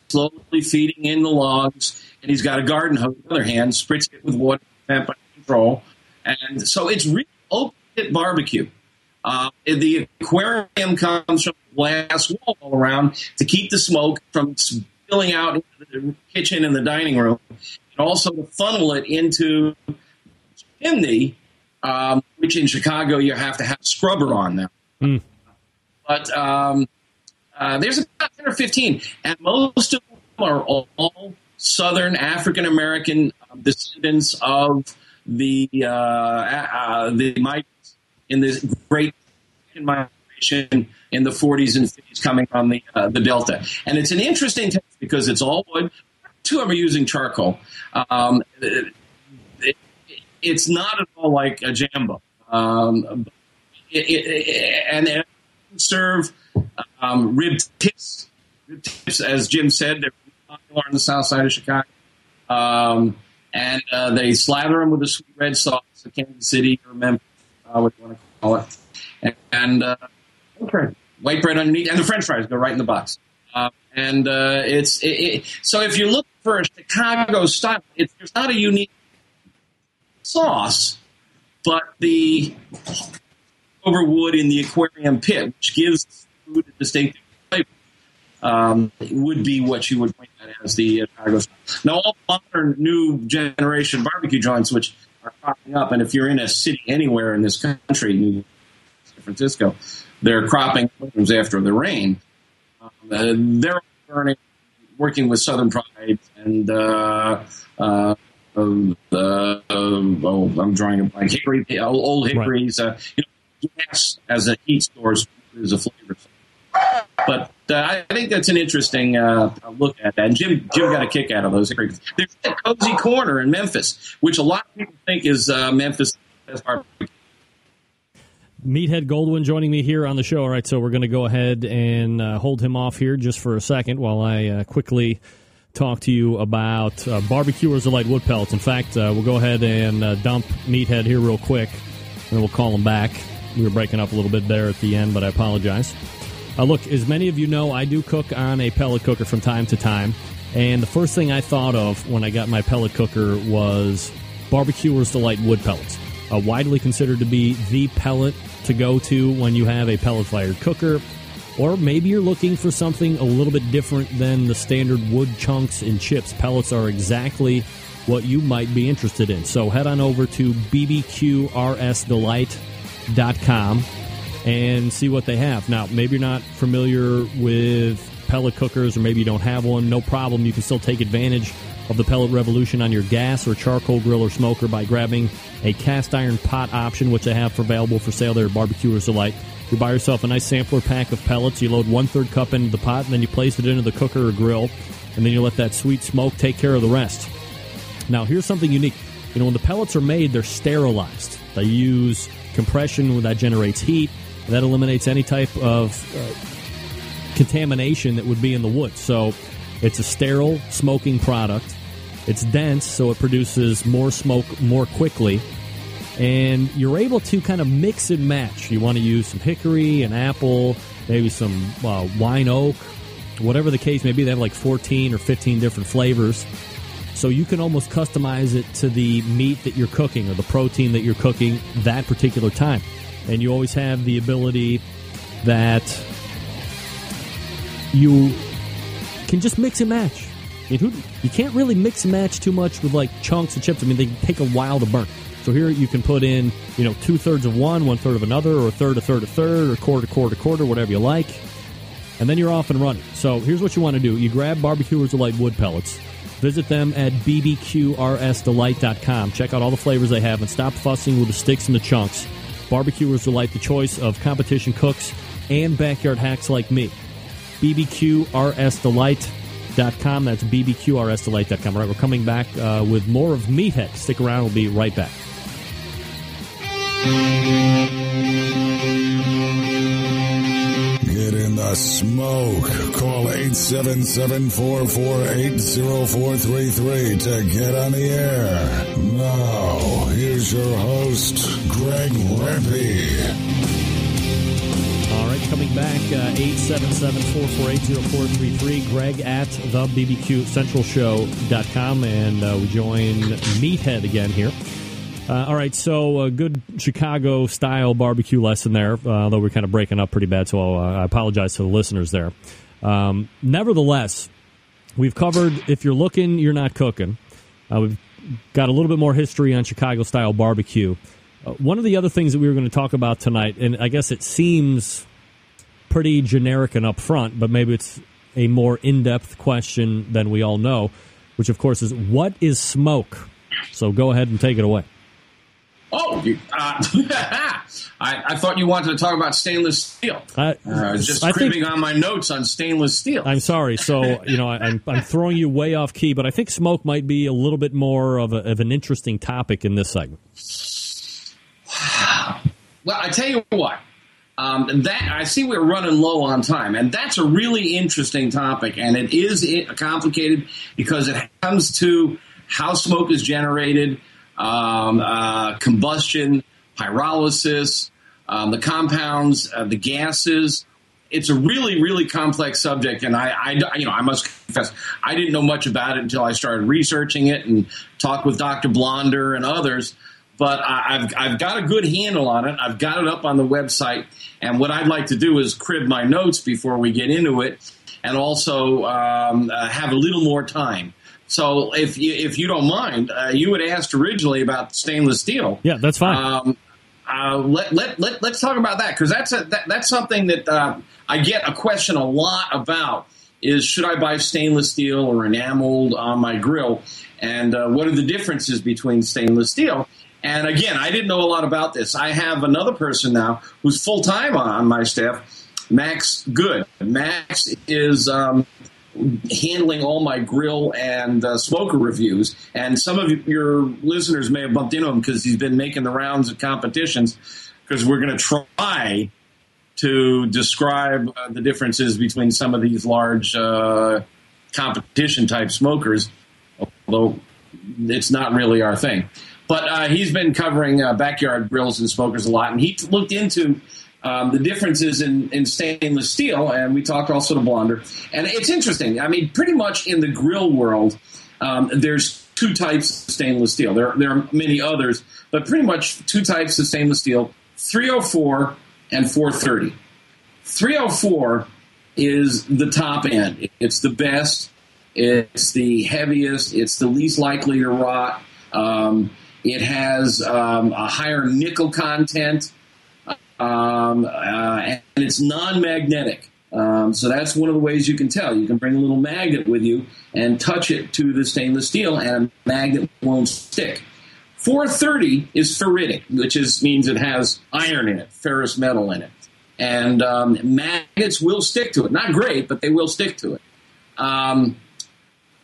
slowly feeding in the logs, and he's got a garden hose in the other hand, spritzing it with water by control, and so it's really open pit barbecue. Uh, the aquarium comes from a glass wall all around to keep the smoke from spilling out into the kitchen and the dining room, and also to funnel it into chimney, um, which in Chicago you have to have a scrubber on now. Hmm. But um, uh, there's about 10 or 15, and most of them are all, all Southern African American um, descendants of the uh, uh, the migrants in this great migration in the 40s and 50s coming on the uh, the Delta. And it's an interesting test because it's all wood. Two of them are using charcoal. Um, it, it, it's not at all like a jambo. Um, it, and serve um, rib tips. Rib tips, as Jim said, they're popular on the south side of Chicago. Um, and uh, they slather them with a sweet red sauce of Kansas City or Memphis, uh, what you want to call it. And, and uh, white bread. white bread underneath, and the French fries go right in the box. Uh, and uh, it's it, it, so if you look for a Chicago style, it's not a unique sauce, but the over wood in the aquarium pit, which gives food a distinctive flavor, um, would be what you would point at as the uh, Chicago style. Now, all modern new generation barbecue joints, which are popping up, and if you're in a city anywhere in this country, New San Francisco, they're cropping after the rain. uh, they're burning, working with Southern Pride and uh, uh, um, uh, oh, I'm drawing a blank. Hickory, old, hickories. Uh, you know, gas as a heat source is a flavor. But uh, I think that's an interesting uh, look at that. And Jim, Jim got a kick out of those. There's that cozy corner in Memphis, which a lot of people think is uh, Memphis. Meathead Goldwyn joining me here on the show. All right, so we're going to go ahead and uh, hold him off here just for a second while I uh, quickly talk to you about uh, Barbecuers Delight wood pellets. In fact, uh, we'll go ahead and uh, dump Meathead here real quick, and then we'll call him back. We were breaking up a little bit there at the end, but I apologize. Uh, look, as many of you know, I do cook on a pellet cooker from time to time. And the first thing I thought of when I got my pellet cooker was Barbecuers Delight wood pellets. Uh, widely considered to be the pellet to go to when you have a pellet fired cooker. Or maybe you're looking for something a little bit different than the standard wood chunks and chips. Pellets are exactly what you might be interested in. So head on over to bbqrsdelight.com and see what they have. Now, maybe you're not familiar with pellet cookers or maybe you don't have one, no problem. You can still take advantage of the pellet revolution on your gas or charcoal grill or smoker by grabbing a cast iron pot option, which they have for available for sale there at Barbecuers Delight. You buy yourself a nice sampler pack of pellets, you load one third cup into the pot, and then you place it into the cooker or grill, and then you let that sweet smoke take care of the rest. Now, here's something unique. You know, when the pellets are made, they're sterilized. They use compression that generates heat that eliminates any type of uh, contamination that would be in the wood. So it's a sterile smoking product. It's dense, so it produces more smoke more quickly. And you're able to kind of mix and match. You want to use some hickory and apple, maybe some uh, wine oak, whatever the case may be. They have like 14 or 15 different flavors. So you can almost customize it to the meat that you're cooking or the protein that you're cooking that particular time and you always have the ability that you can just mix and match. I mean, who, you can't really mix and match too much with like chunks of chips. I mean, they take a while to burn. So here you can put in, you know, two thirds of one, one third of another, or a third, a third, a third, or quarter, a quarter, quarter, whatever you like. And then you're off and running. So here's what you want to do. You grab Barbecuers Delight wood pellets. Visit them at bbqrsdelight.com. Check out all the flavors they have and stop fussing with the sticks and the chunks. Barbecuers delight the choice of competition cooks and backyard hacks like me. BBQRSDelight.com. That's BBQRSDelight.com. All right, we're coming back uh, with more of Meathead. Stick around, we'll be right back. Get in the smoke. Call 877-448-0433 to get on the air. Now, here's your host, Greg Rempe. All right, coming back, uh, 877-448-0433. Greg at the BBQ Central Show.com. And uh, we join Meathead again here. Uh, all right, so a good Chicago style barbecue lesson there, uh, although we're kind of breaking up pretty bad, so uh, I apologize to the listeners there. Um, nevertheless, we've covered if you're looking, you're not cooking. Uh, we've got a little bit more history on Chicago style barbecue. Uh, one of the other things that we were going to talk about tonight, and I guess it seems pretty generic and upfront, but maybe it's a more in depth question than we all know, which of course is what is smoke? So go ahead and take it away. Oh, you, uh, *laughs* I, I, thought you wanted to talk about stainless steel. I, I was just I think- on my notes on stainless steel. I'm sorry. So, you know, I, I'm, I'm throwing you way off key, but I think smoke might be a little bit more of, a, of an interesting topic in this segment. Well, I tell you what. Um, that I see we're running low on time, and that's a really interesting topic, and it is complicated because it comes to how smoke is generated, um, uh, combustion, pyrolysis, um, the compounds, uh, the gases. It's a really, really complex subject, and I, I, you know, I must confess, I didn't know much about it until I started researching it and talked with Dr. Blonder and others but I, I've I've got a good handle on it. I've got it up on the website, and what I'd like to do is crib my notes before we get into it, and also um, uh, have a little more time. So if you, if you don't mind, uh, you had asked originally about stainless steel. Yeah, that's fine. Um, uh, let, let, let, let's talk about that because that's, a, that, that's something that uh, I get a question a lot about is should I buy stainless steel or enameled on my grill? And uh, what are the differences between stainless steel? And again, I didn't know a lot about this. I have another person now who's full time on my staff, Max Good. Max is um, handling all my grill and uh, smoker reviews. And some of your listeners may have bumped into him because he's been making the rounds of competitions because we're going to try to describe uh, the differences between some of these large uh, competition type smokers, although it's not really our thing. But uh, he's been covering uh, backyard grills and smokers a lot, and he looked into um, the differences in, in, stainless steel, and we talked also to Blonder. And it's interesting. I mean, pretty much in the grill world, um, there's two types of stainless steel. There, there are many others, but pretty much two types of stainless steel 304 and 430. 304 is the top end, it's the best, it's the heaviest, it's the least likely to rot. Um, it has um, a higher nickel content um, uh, and it's non-magnetic. Um, so that's one of the ways you can tell. You can bring a little magnet with you and touch it to the stainless steel, and a magnet won't stick. 430 is ferritic, which is means it has iron in it, ferrous metal in it, and um, magnets will stick to it. Not great, but they will stick to it. Um,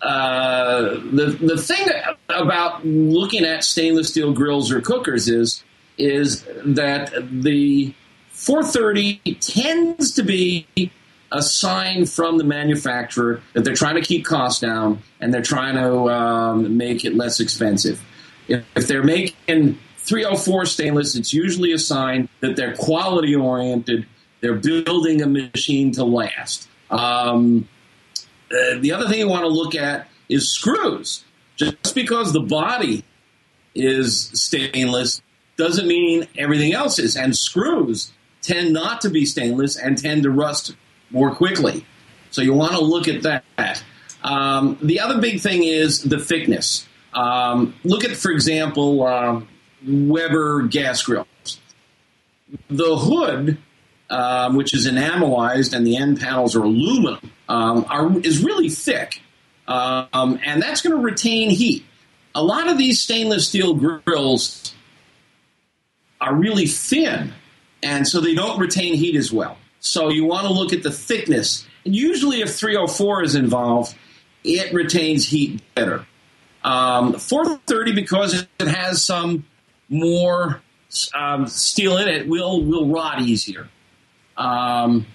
uh, the the thing about looking at stainless steel grills or cookers is is that the 430 tends to be a sign from the manufacturer that they're trying to keep costs down and they're trying to um, make it less expensive. If, if they're making 304 stainless, it's usually a sign that they're quality oriented. They're building a machine to last. Um, uh, the other thing you want to look at is screws. Just because the body is stainless doesn't mean everything else is. And screws tend not to be stainless and tend to rust more quickly. So you want to look at that. Um, the other big thing is the thickness. Um, look at, for example, um, Weber gas grills. The hood, um, which is enamelized, and the end panels are aluminum, um, are, is really thick, um, and that's going to retain heat. A lot of these stainless steel grills are really thin, and so they don't retain heat as well. So you want to look at the thickness. And usually, if 304 is involved, it retains heat better. Um, 430, because it has some more um, steel in it, will will rot easier. Um,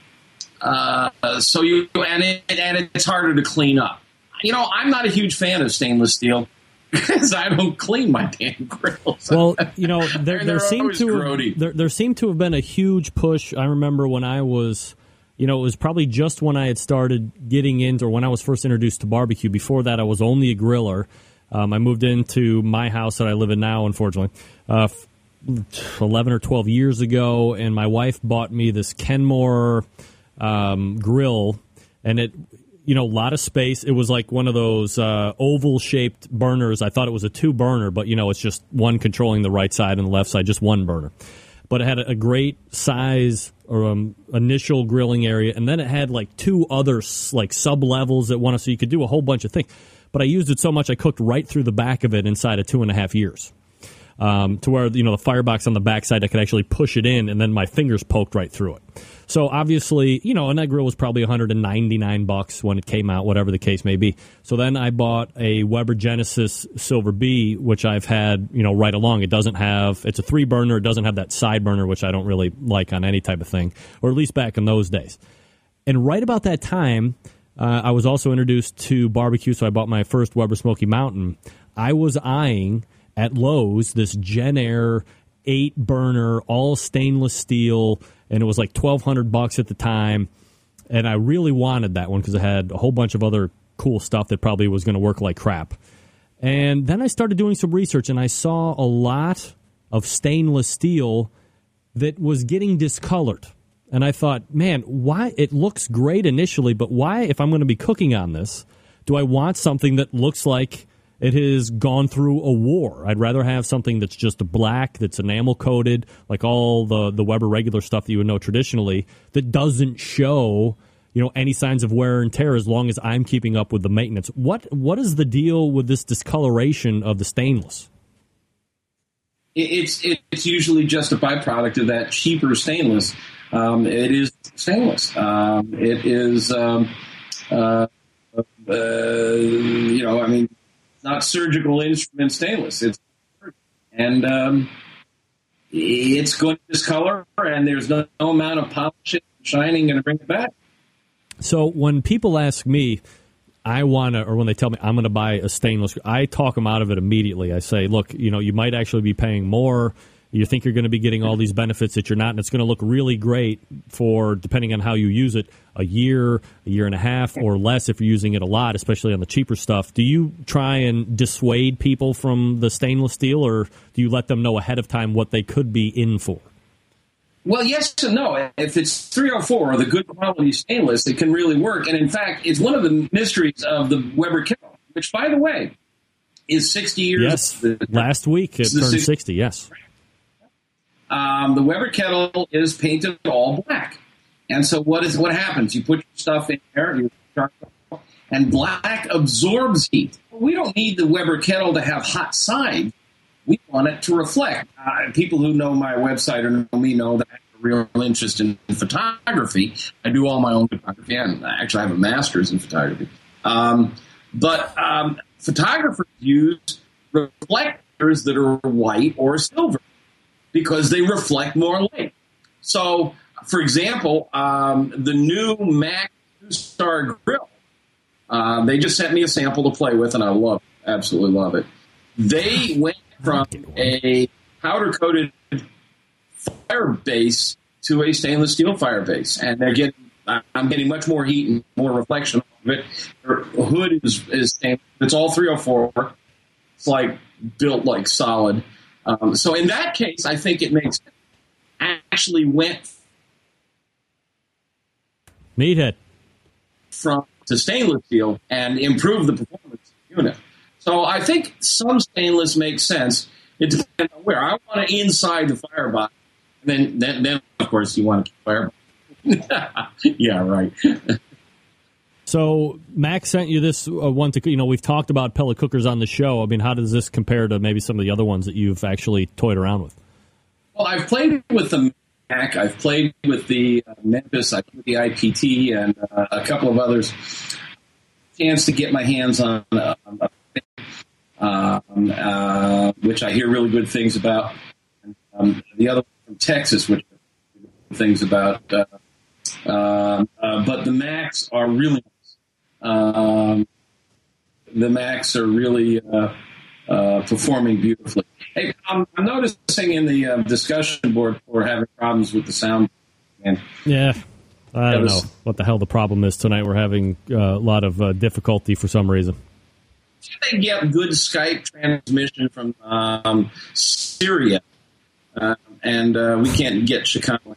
uh, so you and it and it's harder to clean up. You know, I'm not a huge fan of stainless steel *laughs* because I don't clean my damn grills. Well, *laughs* you know, there, there seemed to have, there, there seemed to have been a huge push. I remember when I was, you know, it was probably just when I had started getting into, or when I was first introduced to barbecue. Before that, I was only a griller. Um, I moved into my house that I live in now, unfortunately, uh, 11 or 12 years ago, and my wife bought me this Kenmore um, grill, and it you know, a lot of space. It was like one of those uh, oval shaped burners. I thought it was a two burner, but you know, it's just one controlling the right side and the left side, just one burner. But it had a great size or um, initial grilling area, and then it had like two other like sub levels that one, so you could do a whole bunch of things. But I used it so much I cooked right through the back of it inside of two and a half years. Um, to where you know the firebox on the backside, I could actually push it in, and then my fingers poked right through it. So obviously, you know, and that grill was probably 199 bucks when it came out, whatever the case may be. So then I bought a Weber Genesis Silver B, which I've had, you know, right along. It doesn't have, it's a three burner. It doesn't have that side burner, which I don't really like on any type of thing, or at least back in those days. And right about that time, uh, I was also introduced to barbecue, so I bought my first Weber Smoky Mountain. I was eyeing at Lowe's this Jenn-Air eight burner, all stainless steel and it was like twelve hundred bucks at the time. And I really wanted that one because it had a whole bunch of other cool stuff that probably was going to work like crap. And then I started doing some research, and I saw a lot of stainless steel that was getting discolored. And I thought, man, why? It looks great initially, but why, if I'm going to be cooking on this, do I want something that looks like it has gone through a war. I'd rather have something that's just black, that's enamel coated, like all the the Weber regular stuff that you would know traditionally, that doesn't show you know any signs of wear and tear as long as I'm keeping up with the maintenance. What what is the deal with this discoloration of the stainless? It's it's usually just a byproduct of that cheaper stainless. Um, it is stainless. Um, it is, um, uh, uh, you know, I mean, not surgical instrument stainless. It's and um, it's going to discolor, and there's no, no amount of polishing, shining, going to bring it back. So when people ask me, I want to, or when they tell me I'm going to buy a stainless, I talk them out of it immediately. I say, look, you know, you might actually be paying more. You think you're going to be getting all these benefits that you're not, and it's going to look really great for, depending on how you use it, a year, a year and a half, or less if you're using it a lot, especially on the cheaper stuff. Do you try and dissuade people from the stainless steel, or do you let them know ahead of time what they could be in for? Well, yes and no. If it's 304 or the good quality stainless, it can really work. And in fact, it's one of the mysteries of the Weber kettle, which, by the way, is 60 years. Yes, last week it turned 60. Yes. Um, the Weber kettle is painted all black, and so what is what happens? You put your stuff in there, you and black absorbs heat. We don't need the Weber kettle to have hot sides we want it to reflect. Uh, people who know my website or know me know that I have a real interest in photography. I do all my own photography, and actually I have a master's in photography. Um, but um, photographers use reflectors that are white or silver because they reflect more light. So, for example, um, the new MAK Star Grill, uh, they just sent me a sample to play with, and I love it. Absolutely love it. They went from a powder coated fire base to a stainless steel fire base, and they're getting. I'm getting much more heat and more reflection of it. Hood is is it's all 304. It's like built like solid. Um, so in that case, I think it makes actually went meathead from to stainless steel and improve the performance of the unit. So I think some stainless makes sense. It depends on where. I want it inside the firebox. And then, then, then of course, you want to keep fire. *laughs* yeah, right. *laughs* so Max sent you this uh, one to you know we've talked about pellet cookers on the show. I mean, how does this compare to maybe some of the other ones that you've actually toyed around with? Well, I've played with the MAK. I've played with the uh, Memphis. I played the IPT and uh, a couple of others. Chance to get my hands on uh, um, which I hear really good things about. Um, the other one from Texas, which things about. Uh, uh, uh, but the MAKs are really um, the MAKs are really uh, uh, performing beautifully. Hey, I'm, I'm noticing in the uh, discussion board we're having problems with the sound. And yeah, I don't know what the hell the problem is tonight. We're having a lot of difficulty for some reason they get good Skype transmission from um, Syria, uh, and uh, we can't get Chicago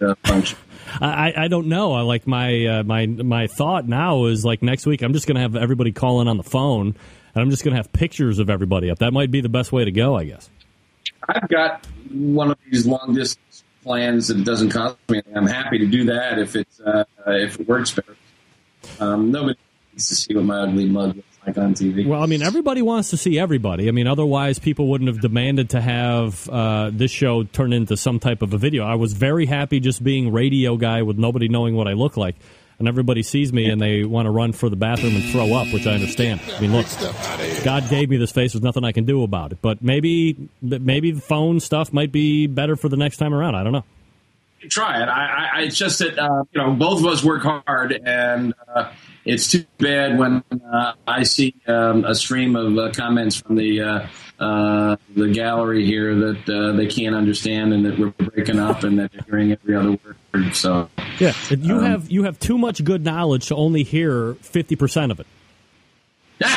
uh, function. I, I don't know. I like my uh, my my thought now is like next week I'm just going to have everybody call in on the phone, and I'm just going to have pictures of everybody up. That might be the best way to go, I guess. I've got one of these long distance plans that doesn't cost me. I'm happy to do that if it's uh, if it works better. Um, nobody needs to see what my ugly mug like on TV. Well, I mean, everybody wants to see everybody. I mean, otherwise, people wouldn't have demanded to have uh, this show turn into some type of a video. I was very happy just being radio guy with nobody knowing what I look like. And everybody sees me and they want to run for the bathroom and throw up, which I understand. I mean, look, God gave me this face. There's nothing I can do about it. But maybe, maybe the phone stuff might be better for the next time around. I don't know try it. I, I, it's just that uh, you know both of us work hard, and uh, it's too bad when uh, I see um, a stream of uh, comments from the uh, uh, the gallery here that uh, they can't understand and that we're breaking up and that they're hearing every other word. So yeah, you um, have you have too much good knowledge to only hear fifty percent of it. *laughs*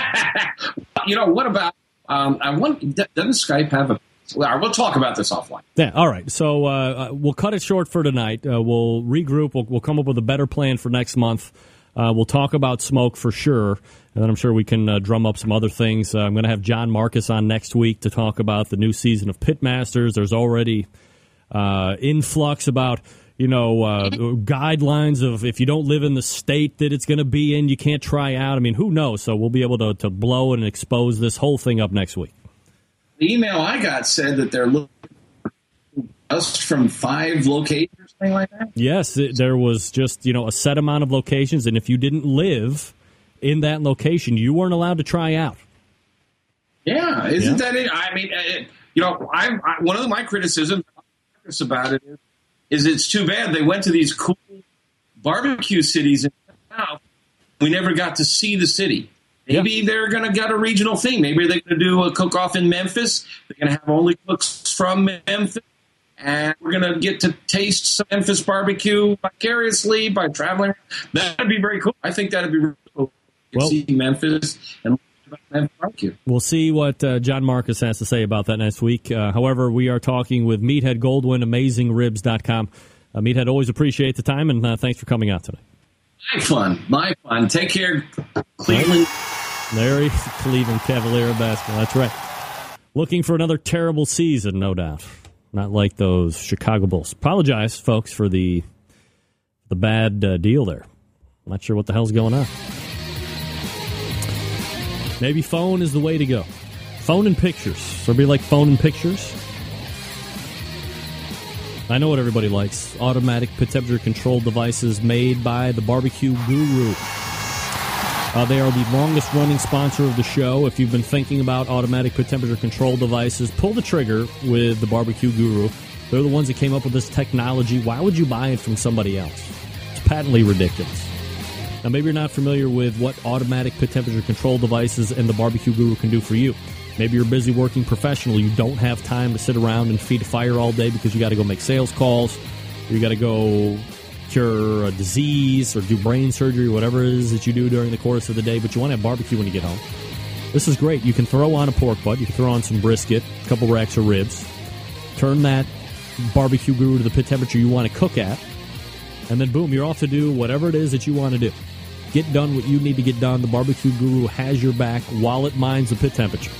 you know what about? Um, I want doesn't Skype have a we'll talk about this offline. Yeah, all right. So uh, we'll cut it short for tonight. Uh, we'll regroup. We'll, we'll, come up with a better plan for next month. Uh, we'll talk about smoke for sure, and then I'm sure we can uh, drum up some other things. Uh, I'm going to have John Markus on next week to talk about the new season of Pitmasters. There's already uh, influx about you know uh, guidelines of if you don't live in the state that it's going to be in, you can't try out. I mean, who knows? So we'll be able to, to blow and expose this whole thing up next week. The email I got said that they're looking just from five locations or something like that. Yes, it, there was just you know a set amount of locations, and if you didn't live in that location, you weren't allowed to try out. Yeah, isn't Yeah. that it? I mean, it, you know, I'm I, one of my criticisms about it is, is it's too bad they went to these cool barbecue cities in the south. We never got to see the city. Maybe they're going to get a regional thing. Maybe they're going to do a cook off in Memphis. They're going to have only cooks from Memphis. And we're going to get to taste some Memphis barbecue vicariously by traveling. That would be very cool. I think that would be really cool. Well- see Memphis and barbecue. We'll see what uh, John Markus has to say about that next week. Uh, however, we are talking with Meathead Goldwyn, AmazingRibs.com. Uh, Meathead, always appreciate the time, and uh, thanks for coming out today. My fun. My fun. Take care, Cleveland. Larry, Cleveland Cavalier basketball. That's right. Looking for another terrible season, no doubt. Not like those Chicago Bulls. Apologize, folks, for the the bad uh, deal there. Not sure what the hell's going on. Maybe phone is the way to go. Phone and pictures. Somebody like phone and pictures? I know what everybody likes. Automatic temperature control devices made by the Barbecue Guru. Uh, they are the longest running sponsor of the show. If you've been thinking about automatic temperature control devices, pull the trigger with the Barbecue Guru. They're the ones that came up with this technology. Why would you buy it from somebody else? It's patently ridiculous. Now, maybe you're not familiar with what automatic pit temperature control devices and the Barbecue Guru can do for you. Maybe you're busy working professional. You don't have time to sit around and feed a fire all day because you got to go make sales calls. You got to go cure a disease or do brain surgery, whatever it is that you do during the course of the day, but you want to have barbecue when you get home. This is great. You can throw on a pork butt, you can throw on some brisket, a couple racks of ribs, turn that barbecue guru to the pit temperature you want to cook at, and then boom, you're off to do whatever it is that you want to do. Get done what you need to get done. The barbecue guru has your back while it mines the pit temperature.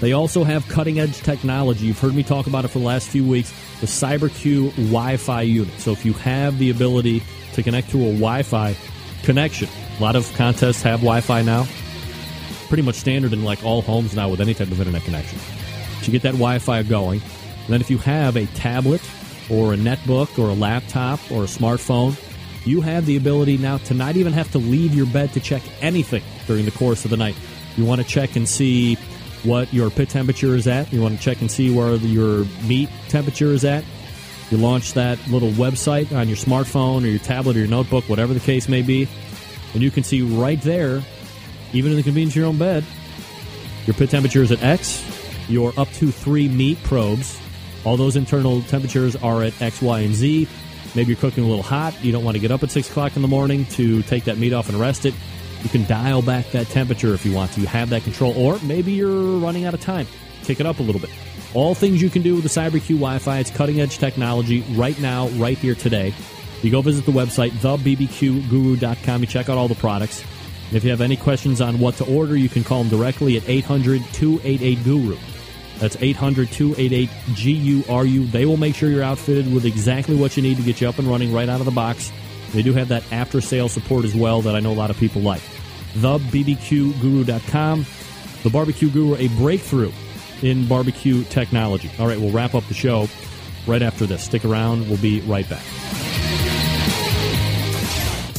They also have cutting edge technology. You've heard me talk about it for the last few weeks the CyberQ Wi Fi unit. So if you have the ability to connect to a Wi Fi connection, a lot of contests have Wi Fi now. Pretty much standard in like all homes now with any type of internet connection. So you get that Wi Fi going. And then if you have a tablet or a netbook or a laptop or a smartphone, you have the ability now to not even have to leave your bed to check anything during the course of the night. You want to check and see what your pit temperature is at. You want to check and see where your meat temperature is at. You launch that little website on your smartphone or your tablet or your notebook, whatever the case may be, and you can see right there, even in the convenience of your own bed, your pit temperature is at X. Your up to three meat probes, all those internal temperatures are at X, Y, and Z. Maybe you're cooking a little hot. You don't want to get up at 6 o'clock in the morning to take that meat off and rest it. You can dial back that temperature if you want to. Have that control. Or maybe you're running out of time. Kick it up a little bit. All things you can do with the CyberQ Wi Fi. It's cutting edge technology right now, right here today. You go visit the website, thebbqguru.com. You check out all the products. And if you have any questions on what to order, you can call them directly at 800 288 Guru. That's 800 288 GURU. They will make sure you're outfitted with exactly what you need to get you up and running right out of the box. They do have that after sale support as well that I know a lot of people like. TheBBQGuru.com. The Barbecue Guru, a breakthrough in barbecue technology. All right, we'll wrap up the show right after this. Stick around. We'll be right back.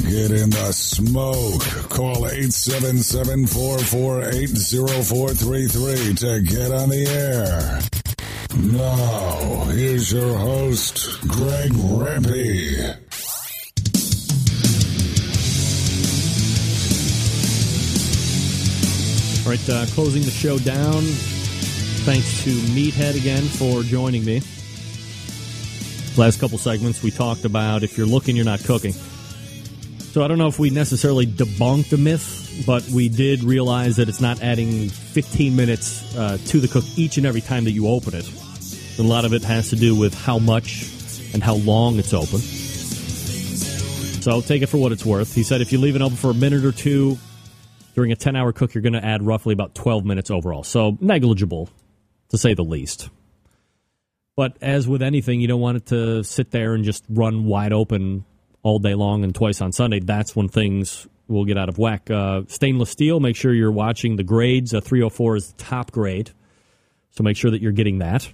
Get in the smoke. Call 877-448-0433 to get on the air. Now, here's your host, Greg Rempe. All right, uh, closing the show down. Thanks to Meathead again for joining me. Last couple segments, we talked about if you're looking, you're not cooking. So I don't know if we necessarily debunked a myth, but we did realize that it's not adding 15 minutes uh, to the cook each and every time that you open it. A lot of it has to do with how much and how long it's open. So take it for what it's worth. He said if you leave it open for a minute or two during a 10 hour cook, you're going to add roughly about 12 minutes overall. So negligible, to say the least. But as with anything, you don't want it to sit there and just run wide open all day long and twice on Sunday. That's when things will get out of whack. Uh, stainless steel, make sure you're watching the grades. A 304 is the top grade. So make sure that you're getting that.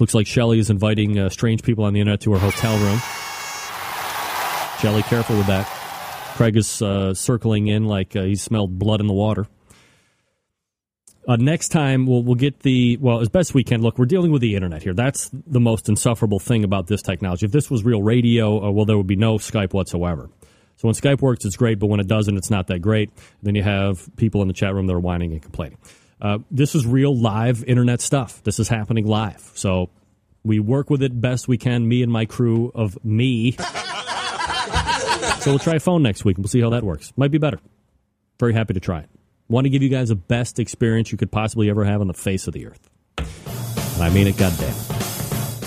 Looks like Shelly is inviting uh, strange people on the internet to her hotel room. Shelly, careful with that. Craig is uh, circling in like uh, he smelled blood in the water. Uh, next time we'll we'll get the well as best we can. Look, we're dealing with the internet here. That's the most insufferable thing about this technology. If this was real radio, uh, well, there would be no Skype whatsoever. So when Skype works, it's great, but when it doesn't, it's not that great. Then you have people in the chat room that are whining and complaining. Uh, this is real live internet stuff. This is happening live. So we work with it best we can. Me and my crew of me. *laughs* so we'll try a phone next week and we'll see how that works. Might be better. Very happy to try it. Want to give you guys the best experience you could possibly ever have on the face of the earth. And I mean it, goddamn.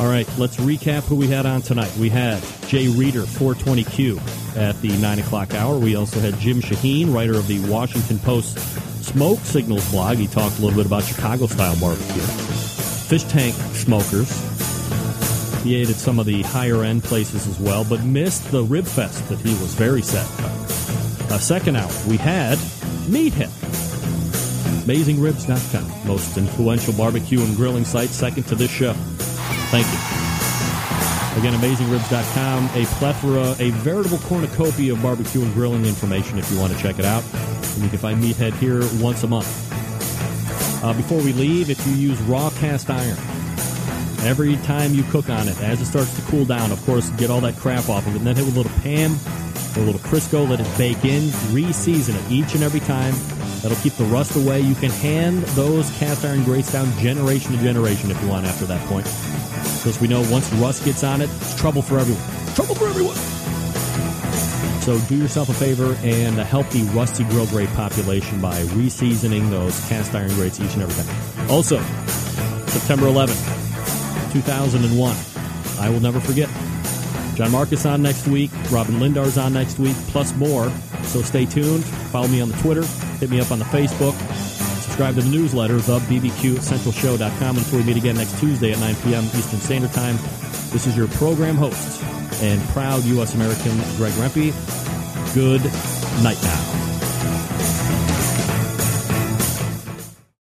All right, let's recap who we had on tonight. We had Jay Reeder, 420Q, at the 9 o'clock hour. We also had Jim Shahin, writer of the Washington Post Smoke Signals blog. He talked a little bit about Chicago style barbecue. Fish Tank Smokers. He ate at some of the higher end places as well, but missed the Rib Fest that he was very set about. A second hour, we had Meathead. AmazingRibs.com, most influential barbecue and grilling site, second to this show. Thank you. Again, AmazingRibs.com, a plethora, a veritable cornucopia of barbecue and grilling information if you want to check it out. And you can find Meathead here once a month. Uh, before we leave, if you use raw cast iron, every time you cook on it, as it starts to cool down, of course, get all that crap off of it, and then hit with a little Pam or a little Crisco, let it bake in, re-season it each and every time. That'll keep the rust away. You can hand those cast iron grates down generation to generation if you want after that point. Because we know once rust gets on it, it's trouble for everyone. Trouble for everyone. So do yourself a favor and help the rusty grill grate population by reseasoning those cast iron grates each and every time. Also, September 11th, 2001. I will never forget. John Markus on next week. Robyn Lindars on next week, plus more. So stay tuned. Follow me on the Twitter. Hit me up on the Facebook. Subscribe to the newsletter, thebbqcentralshow.com. Until we meet again next Tuesday at 9 p.m. Eastern Standard Time, this is your program host and proud U.S. American, Greg Rempe. Good night now.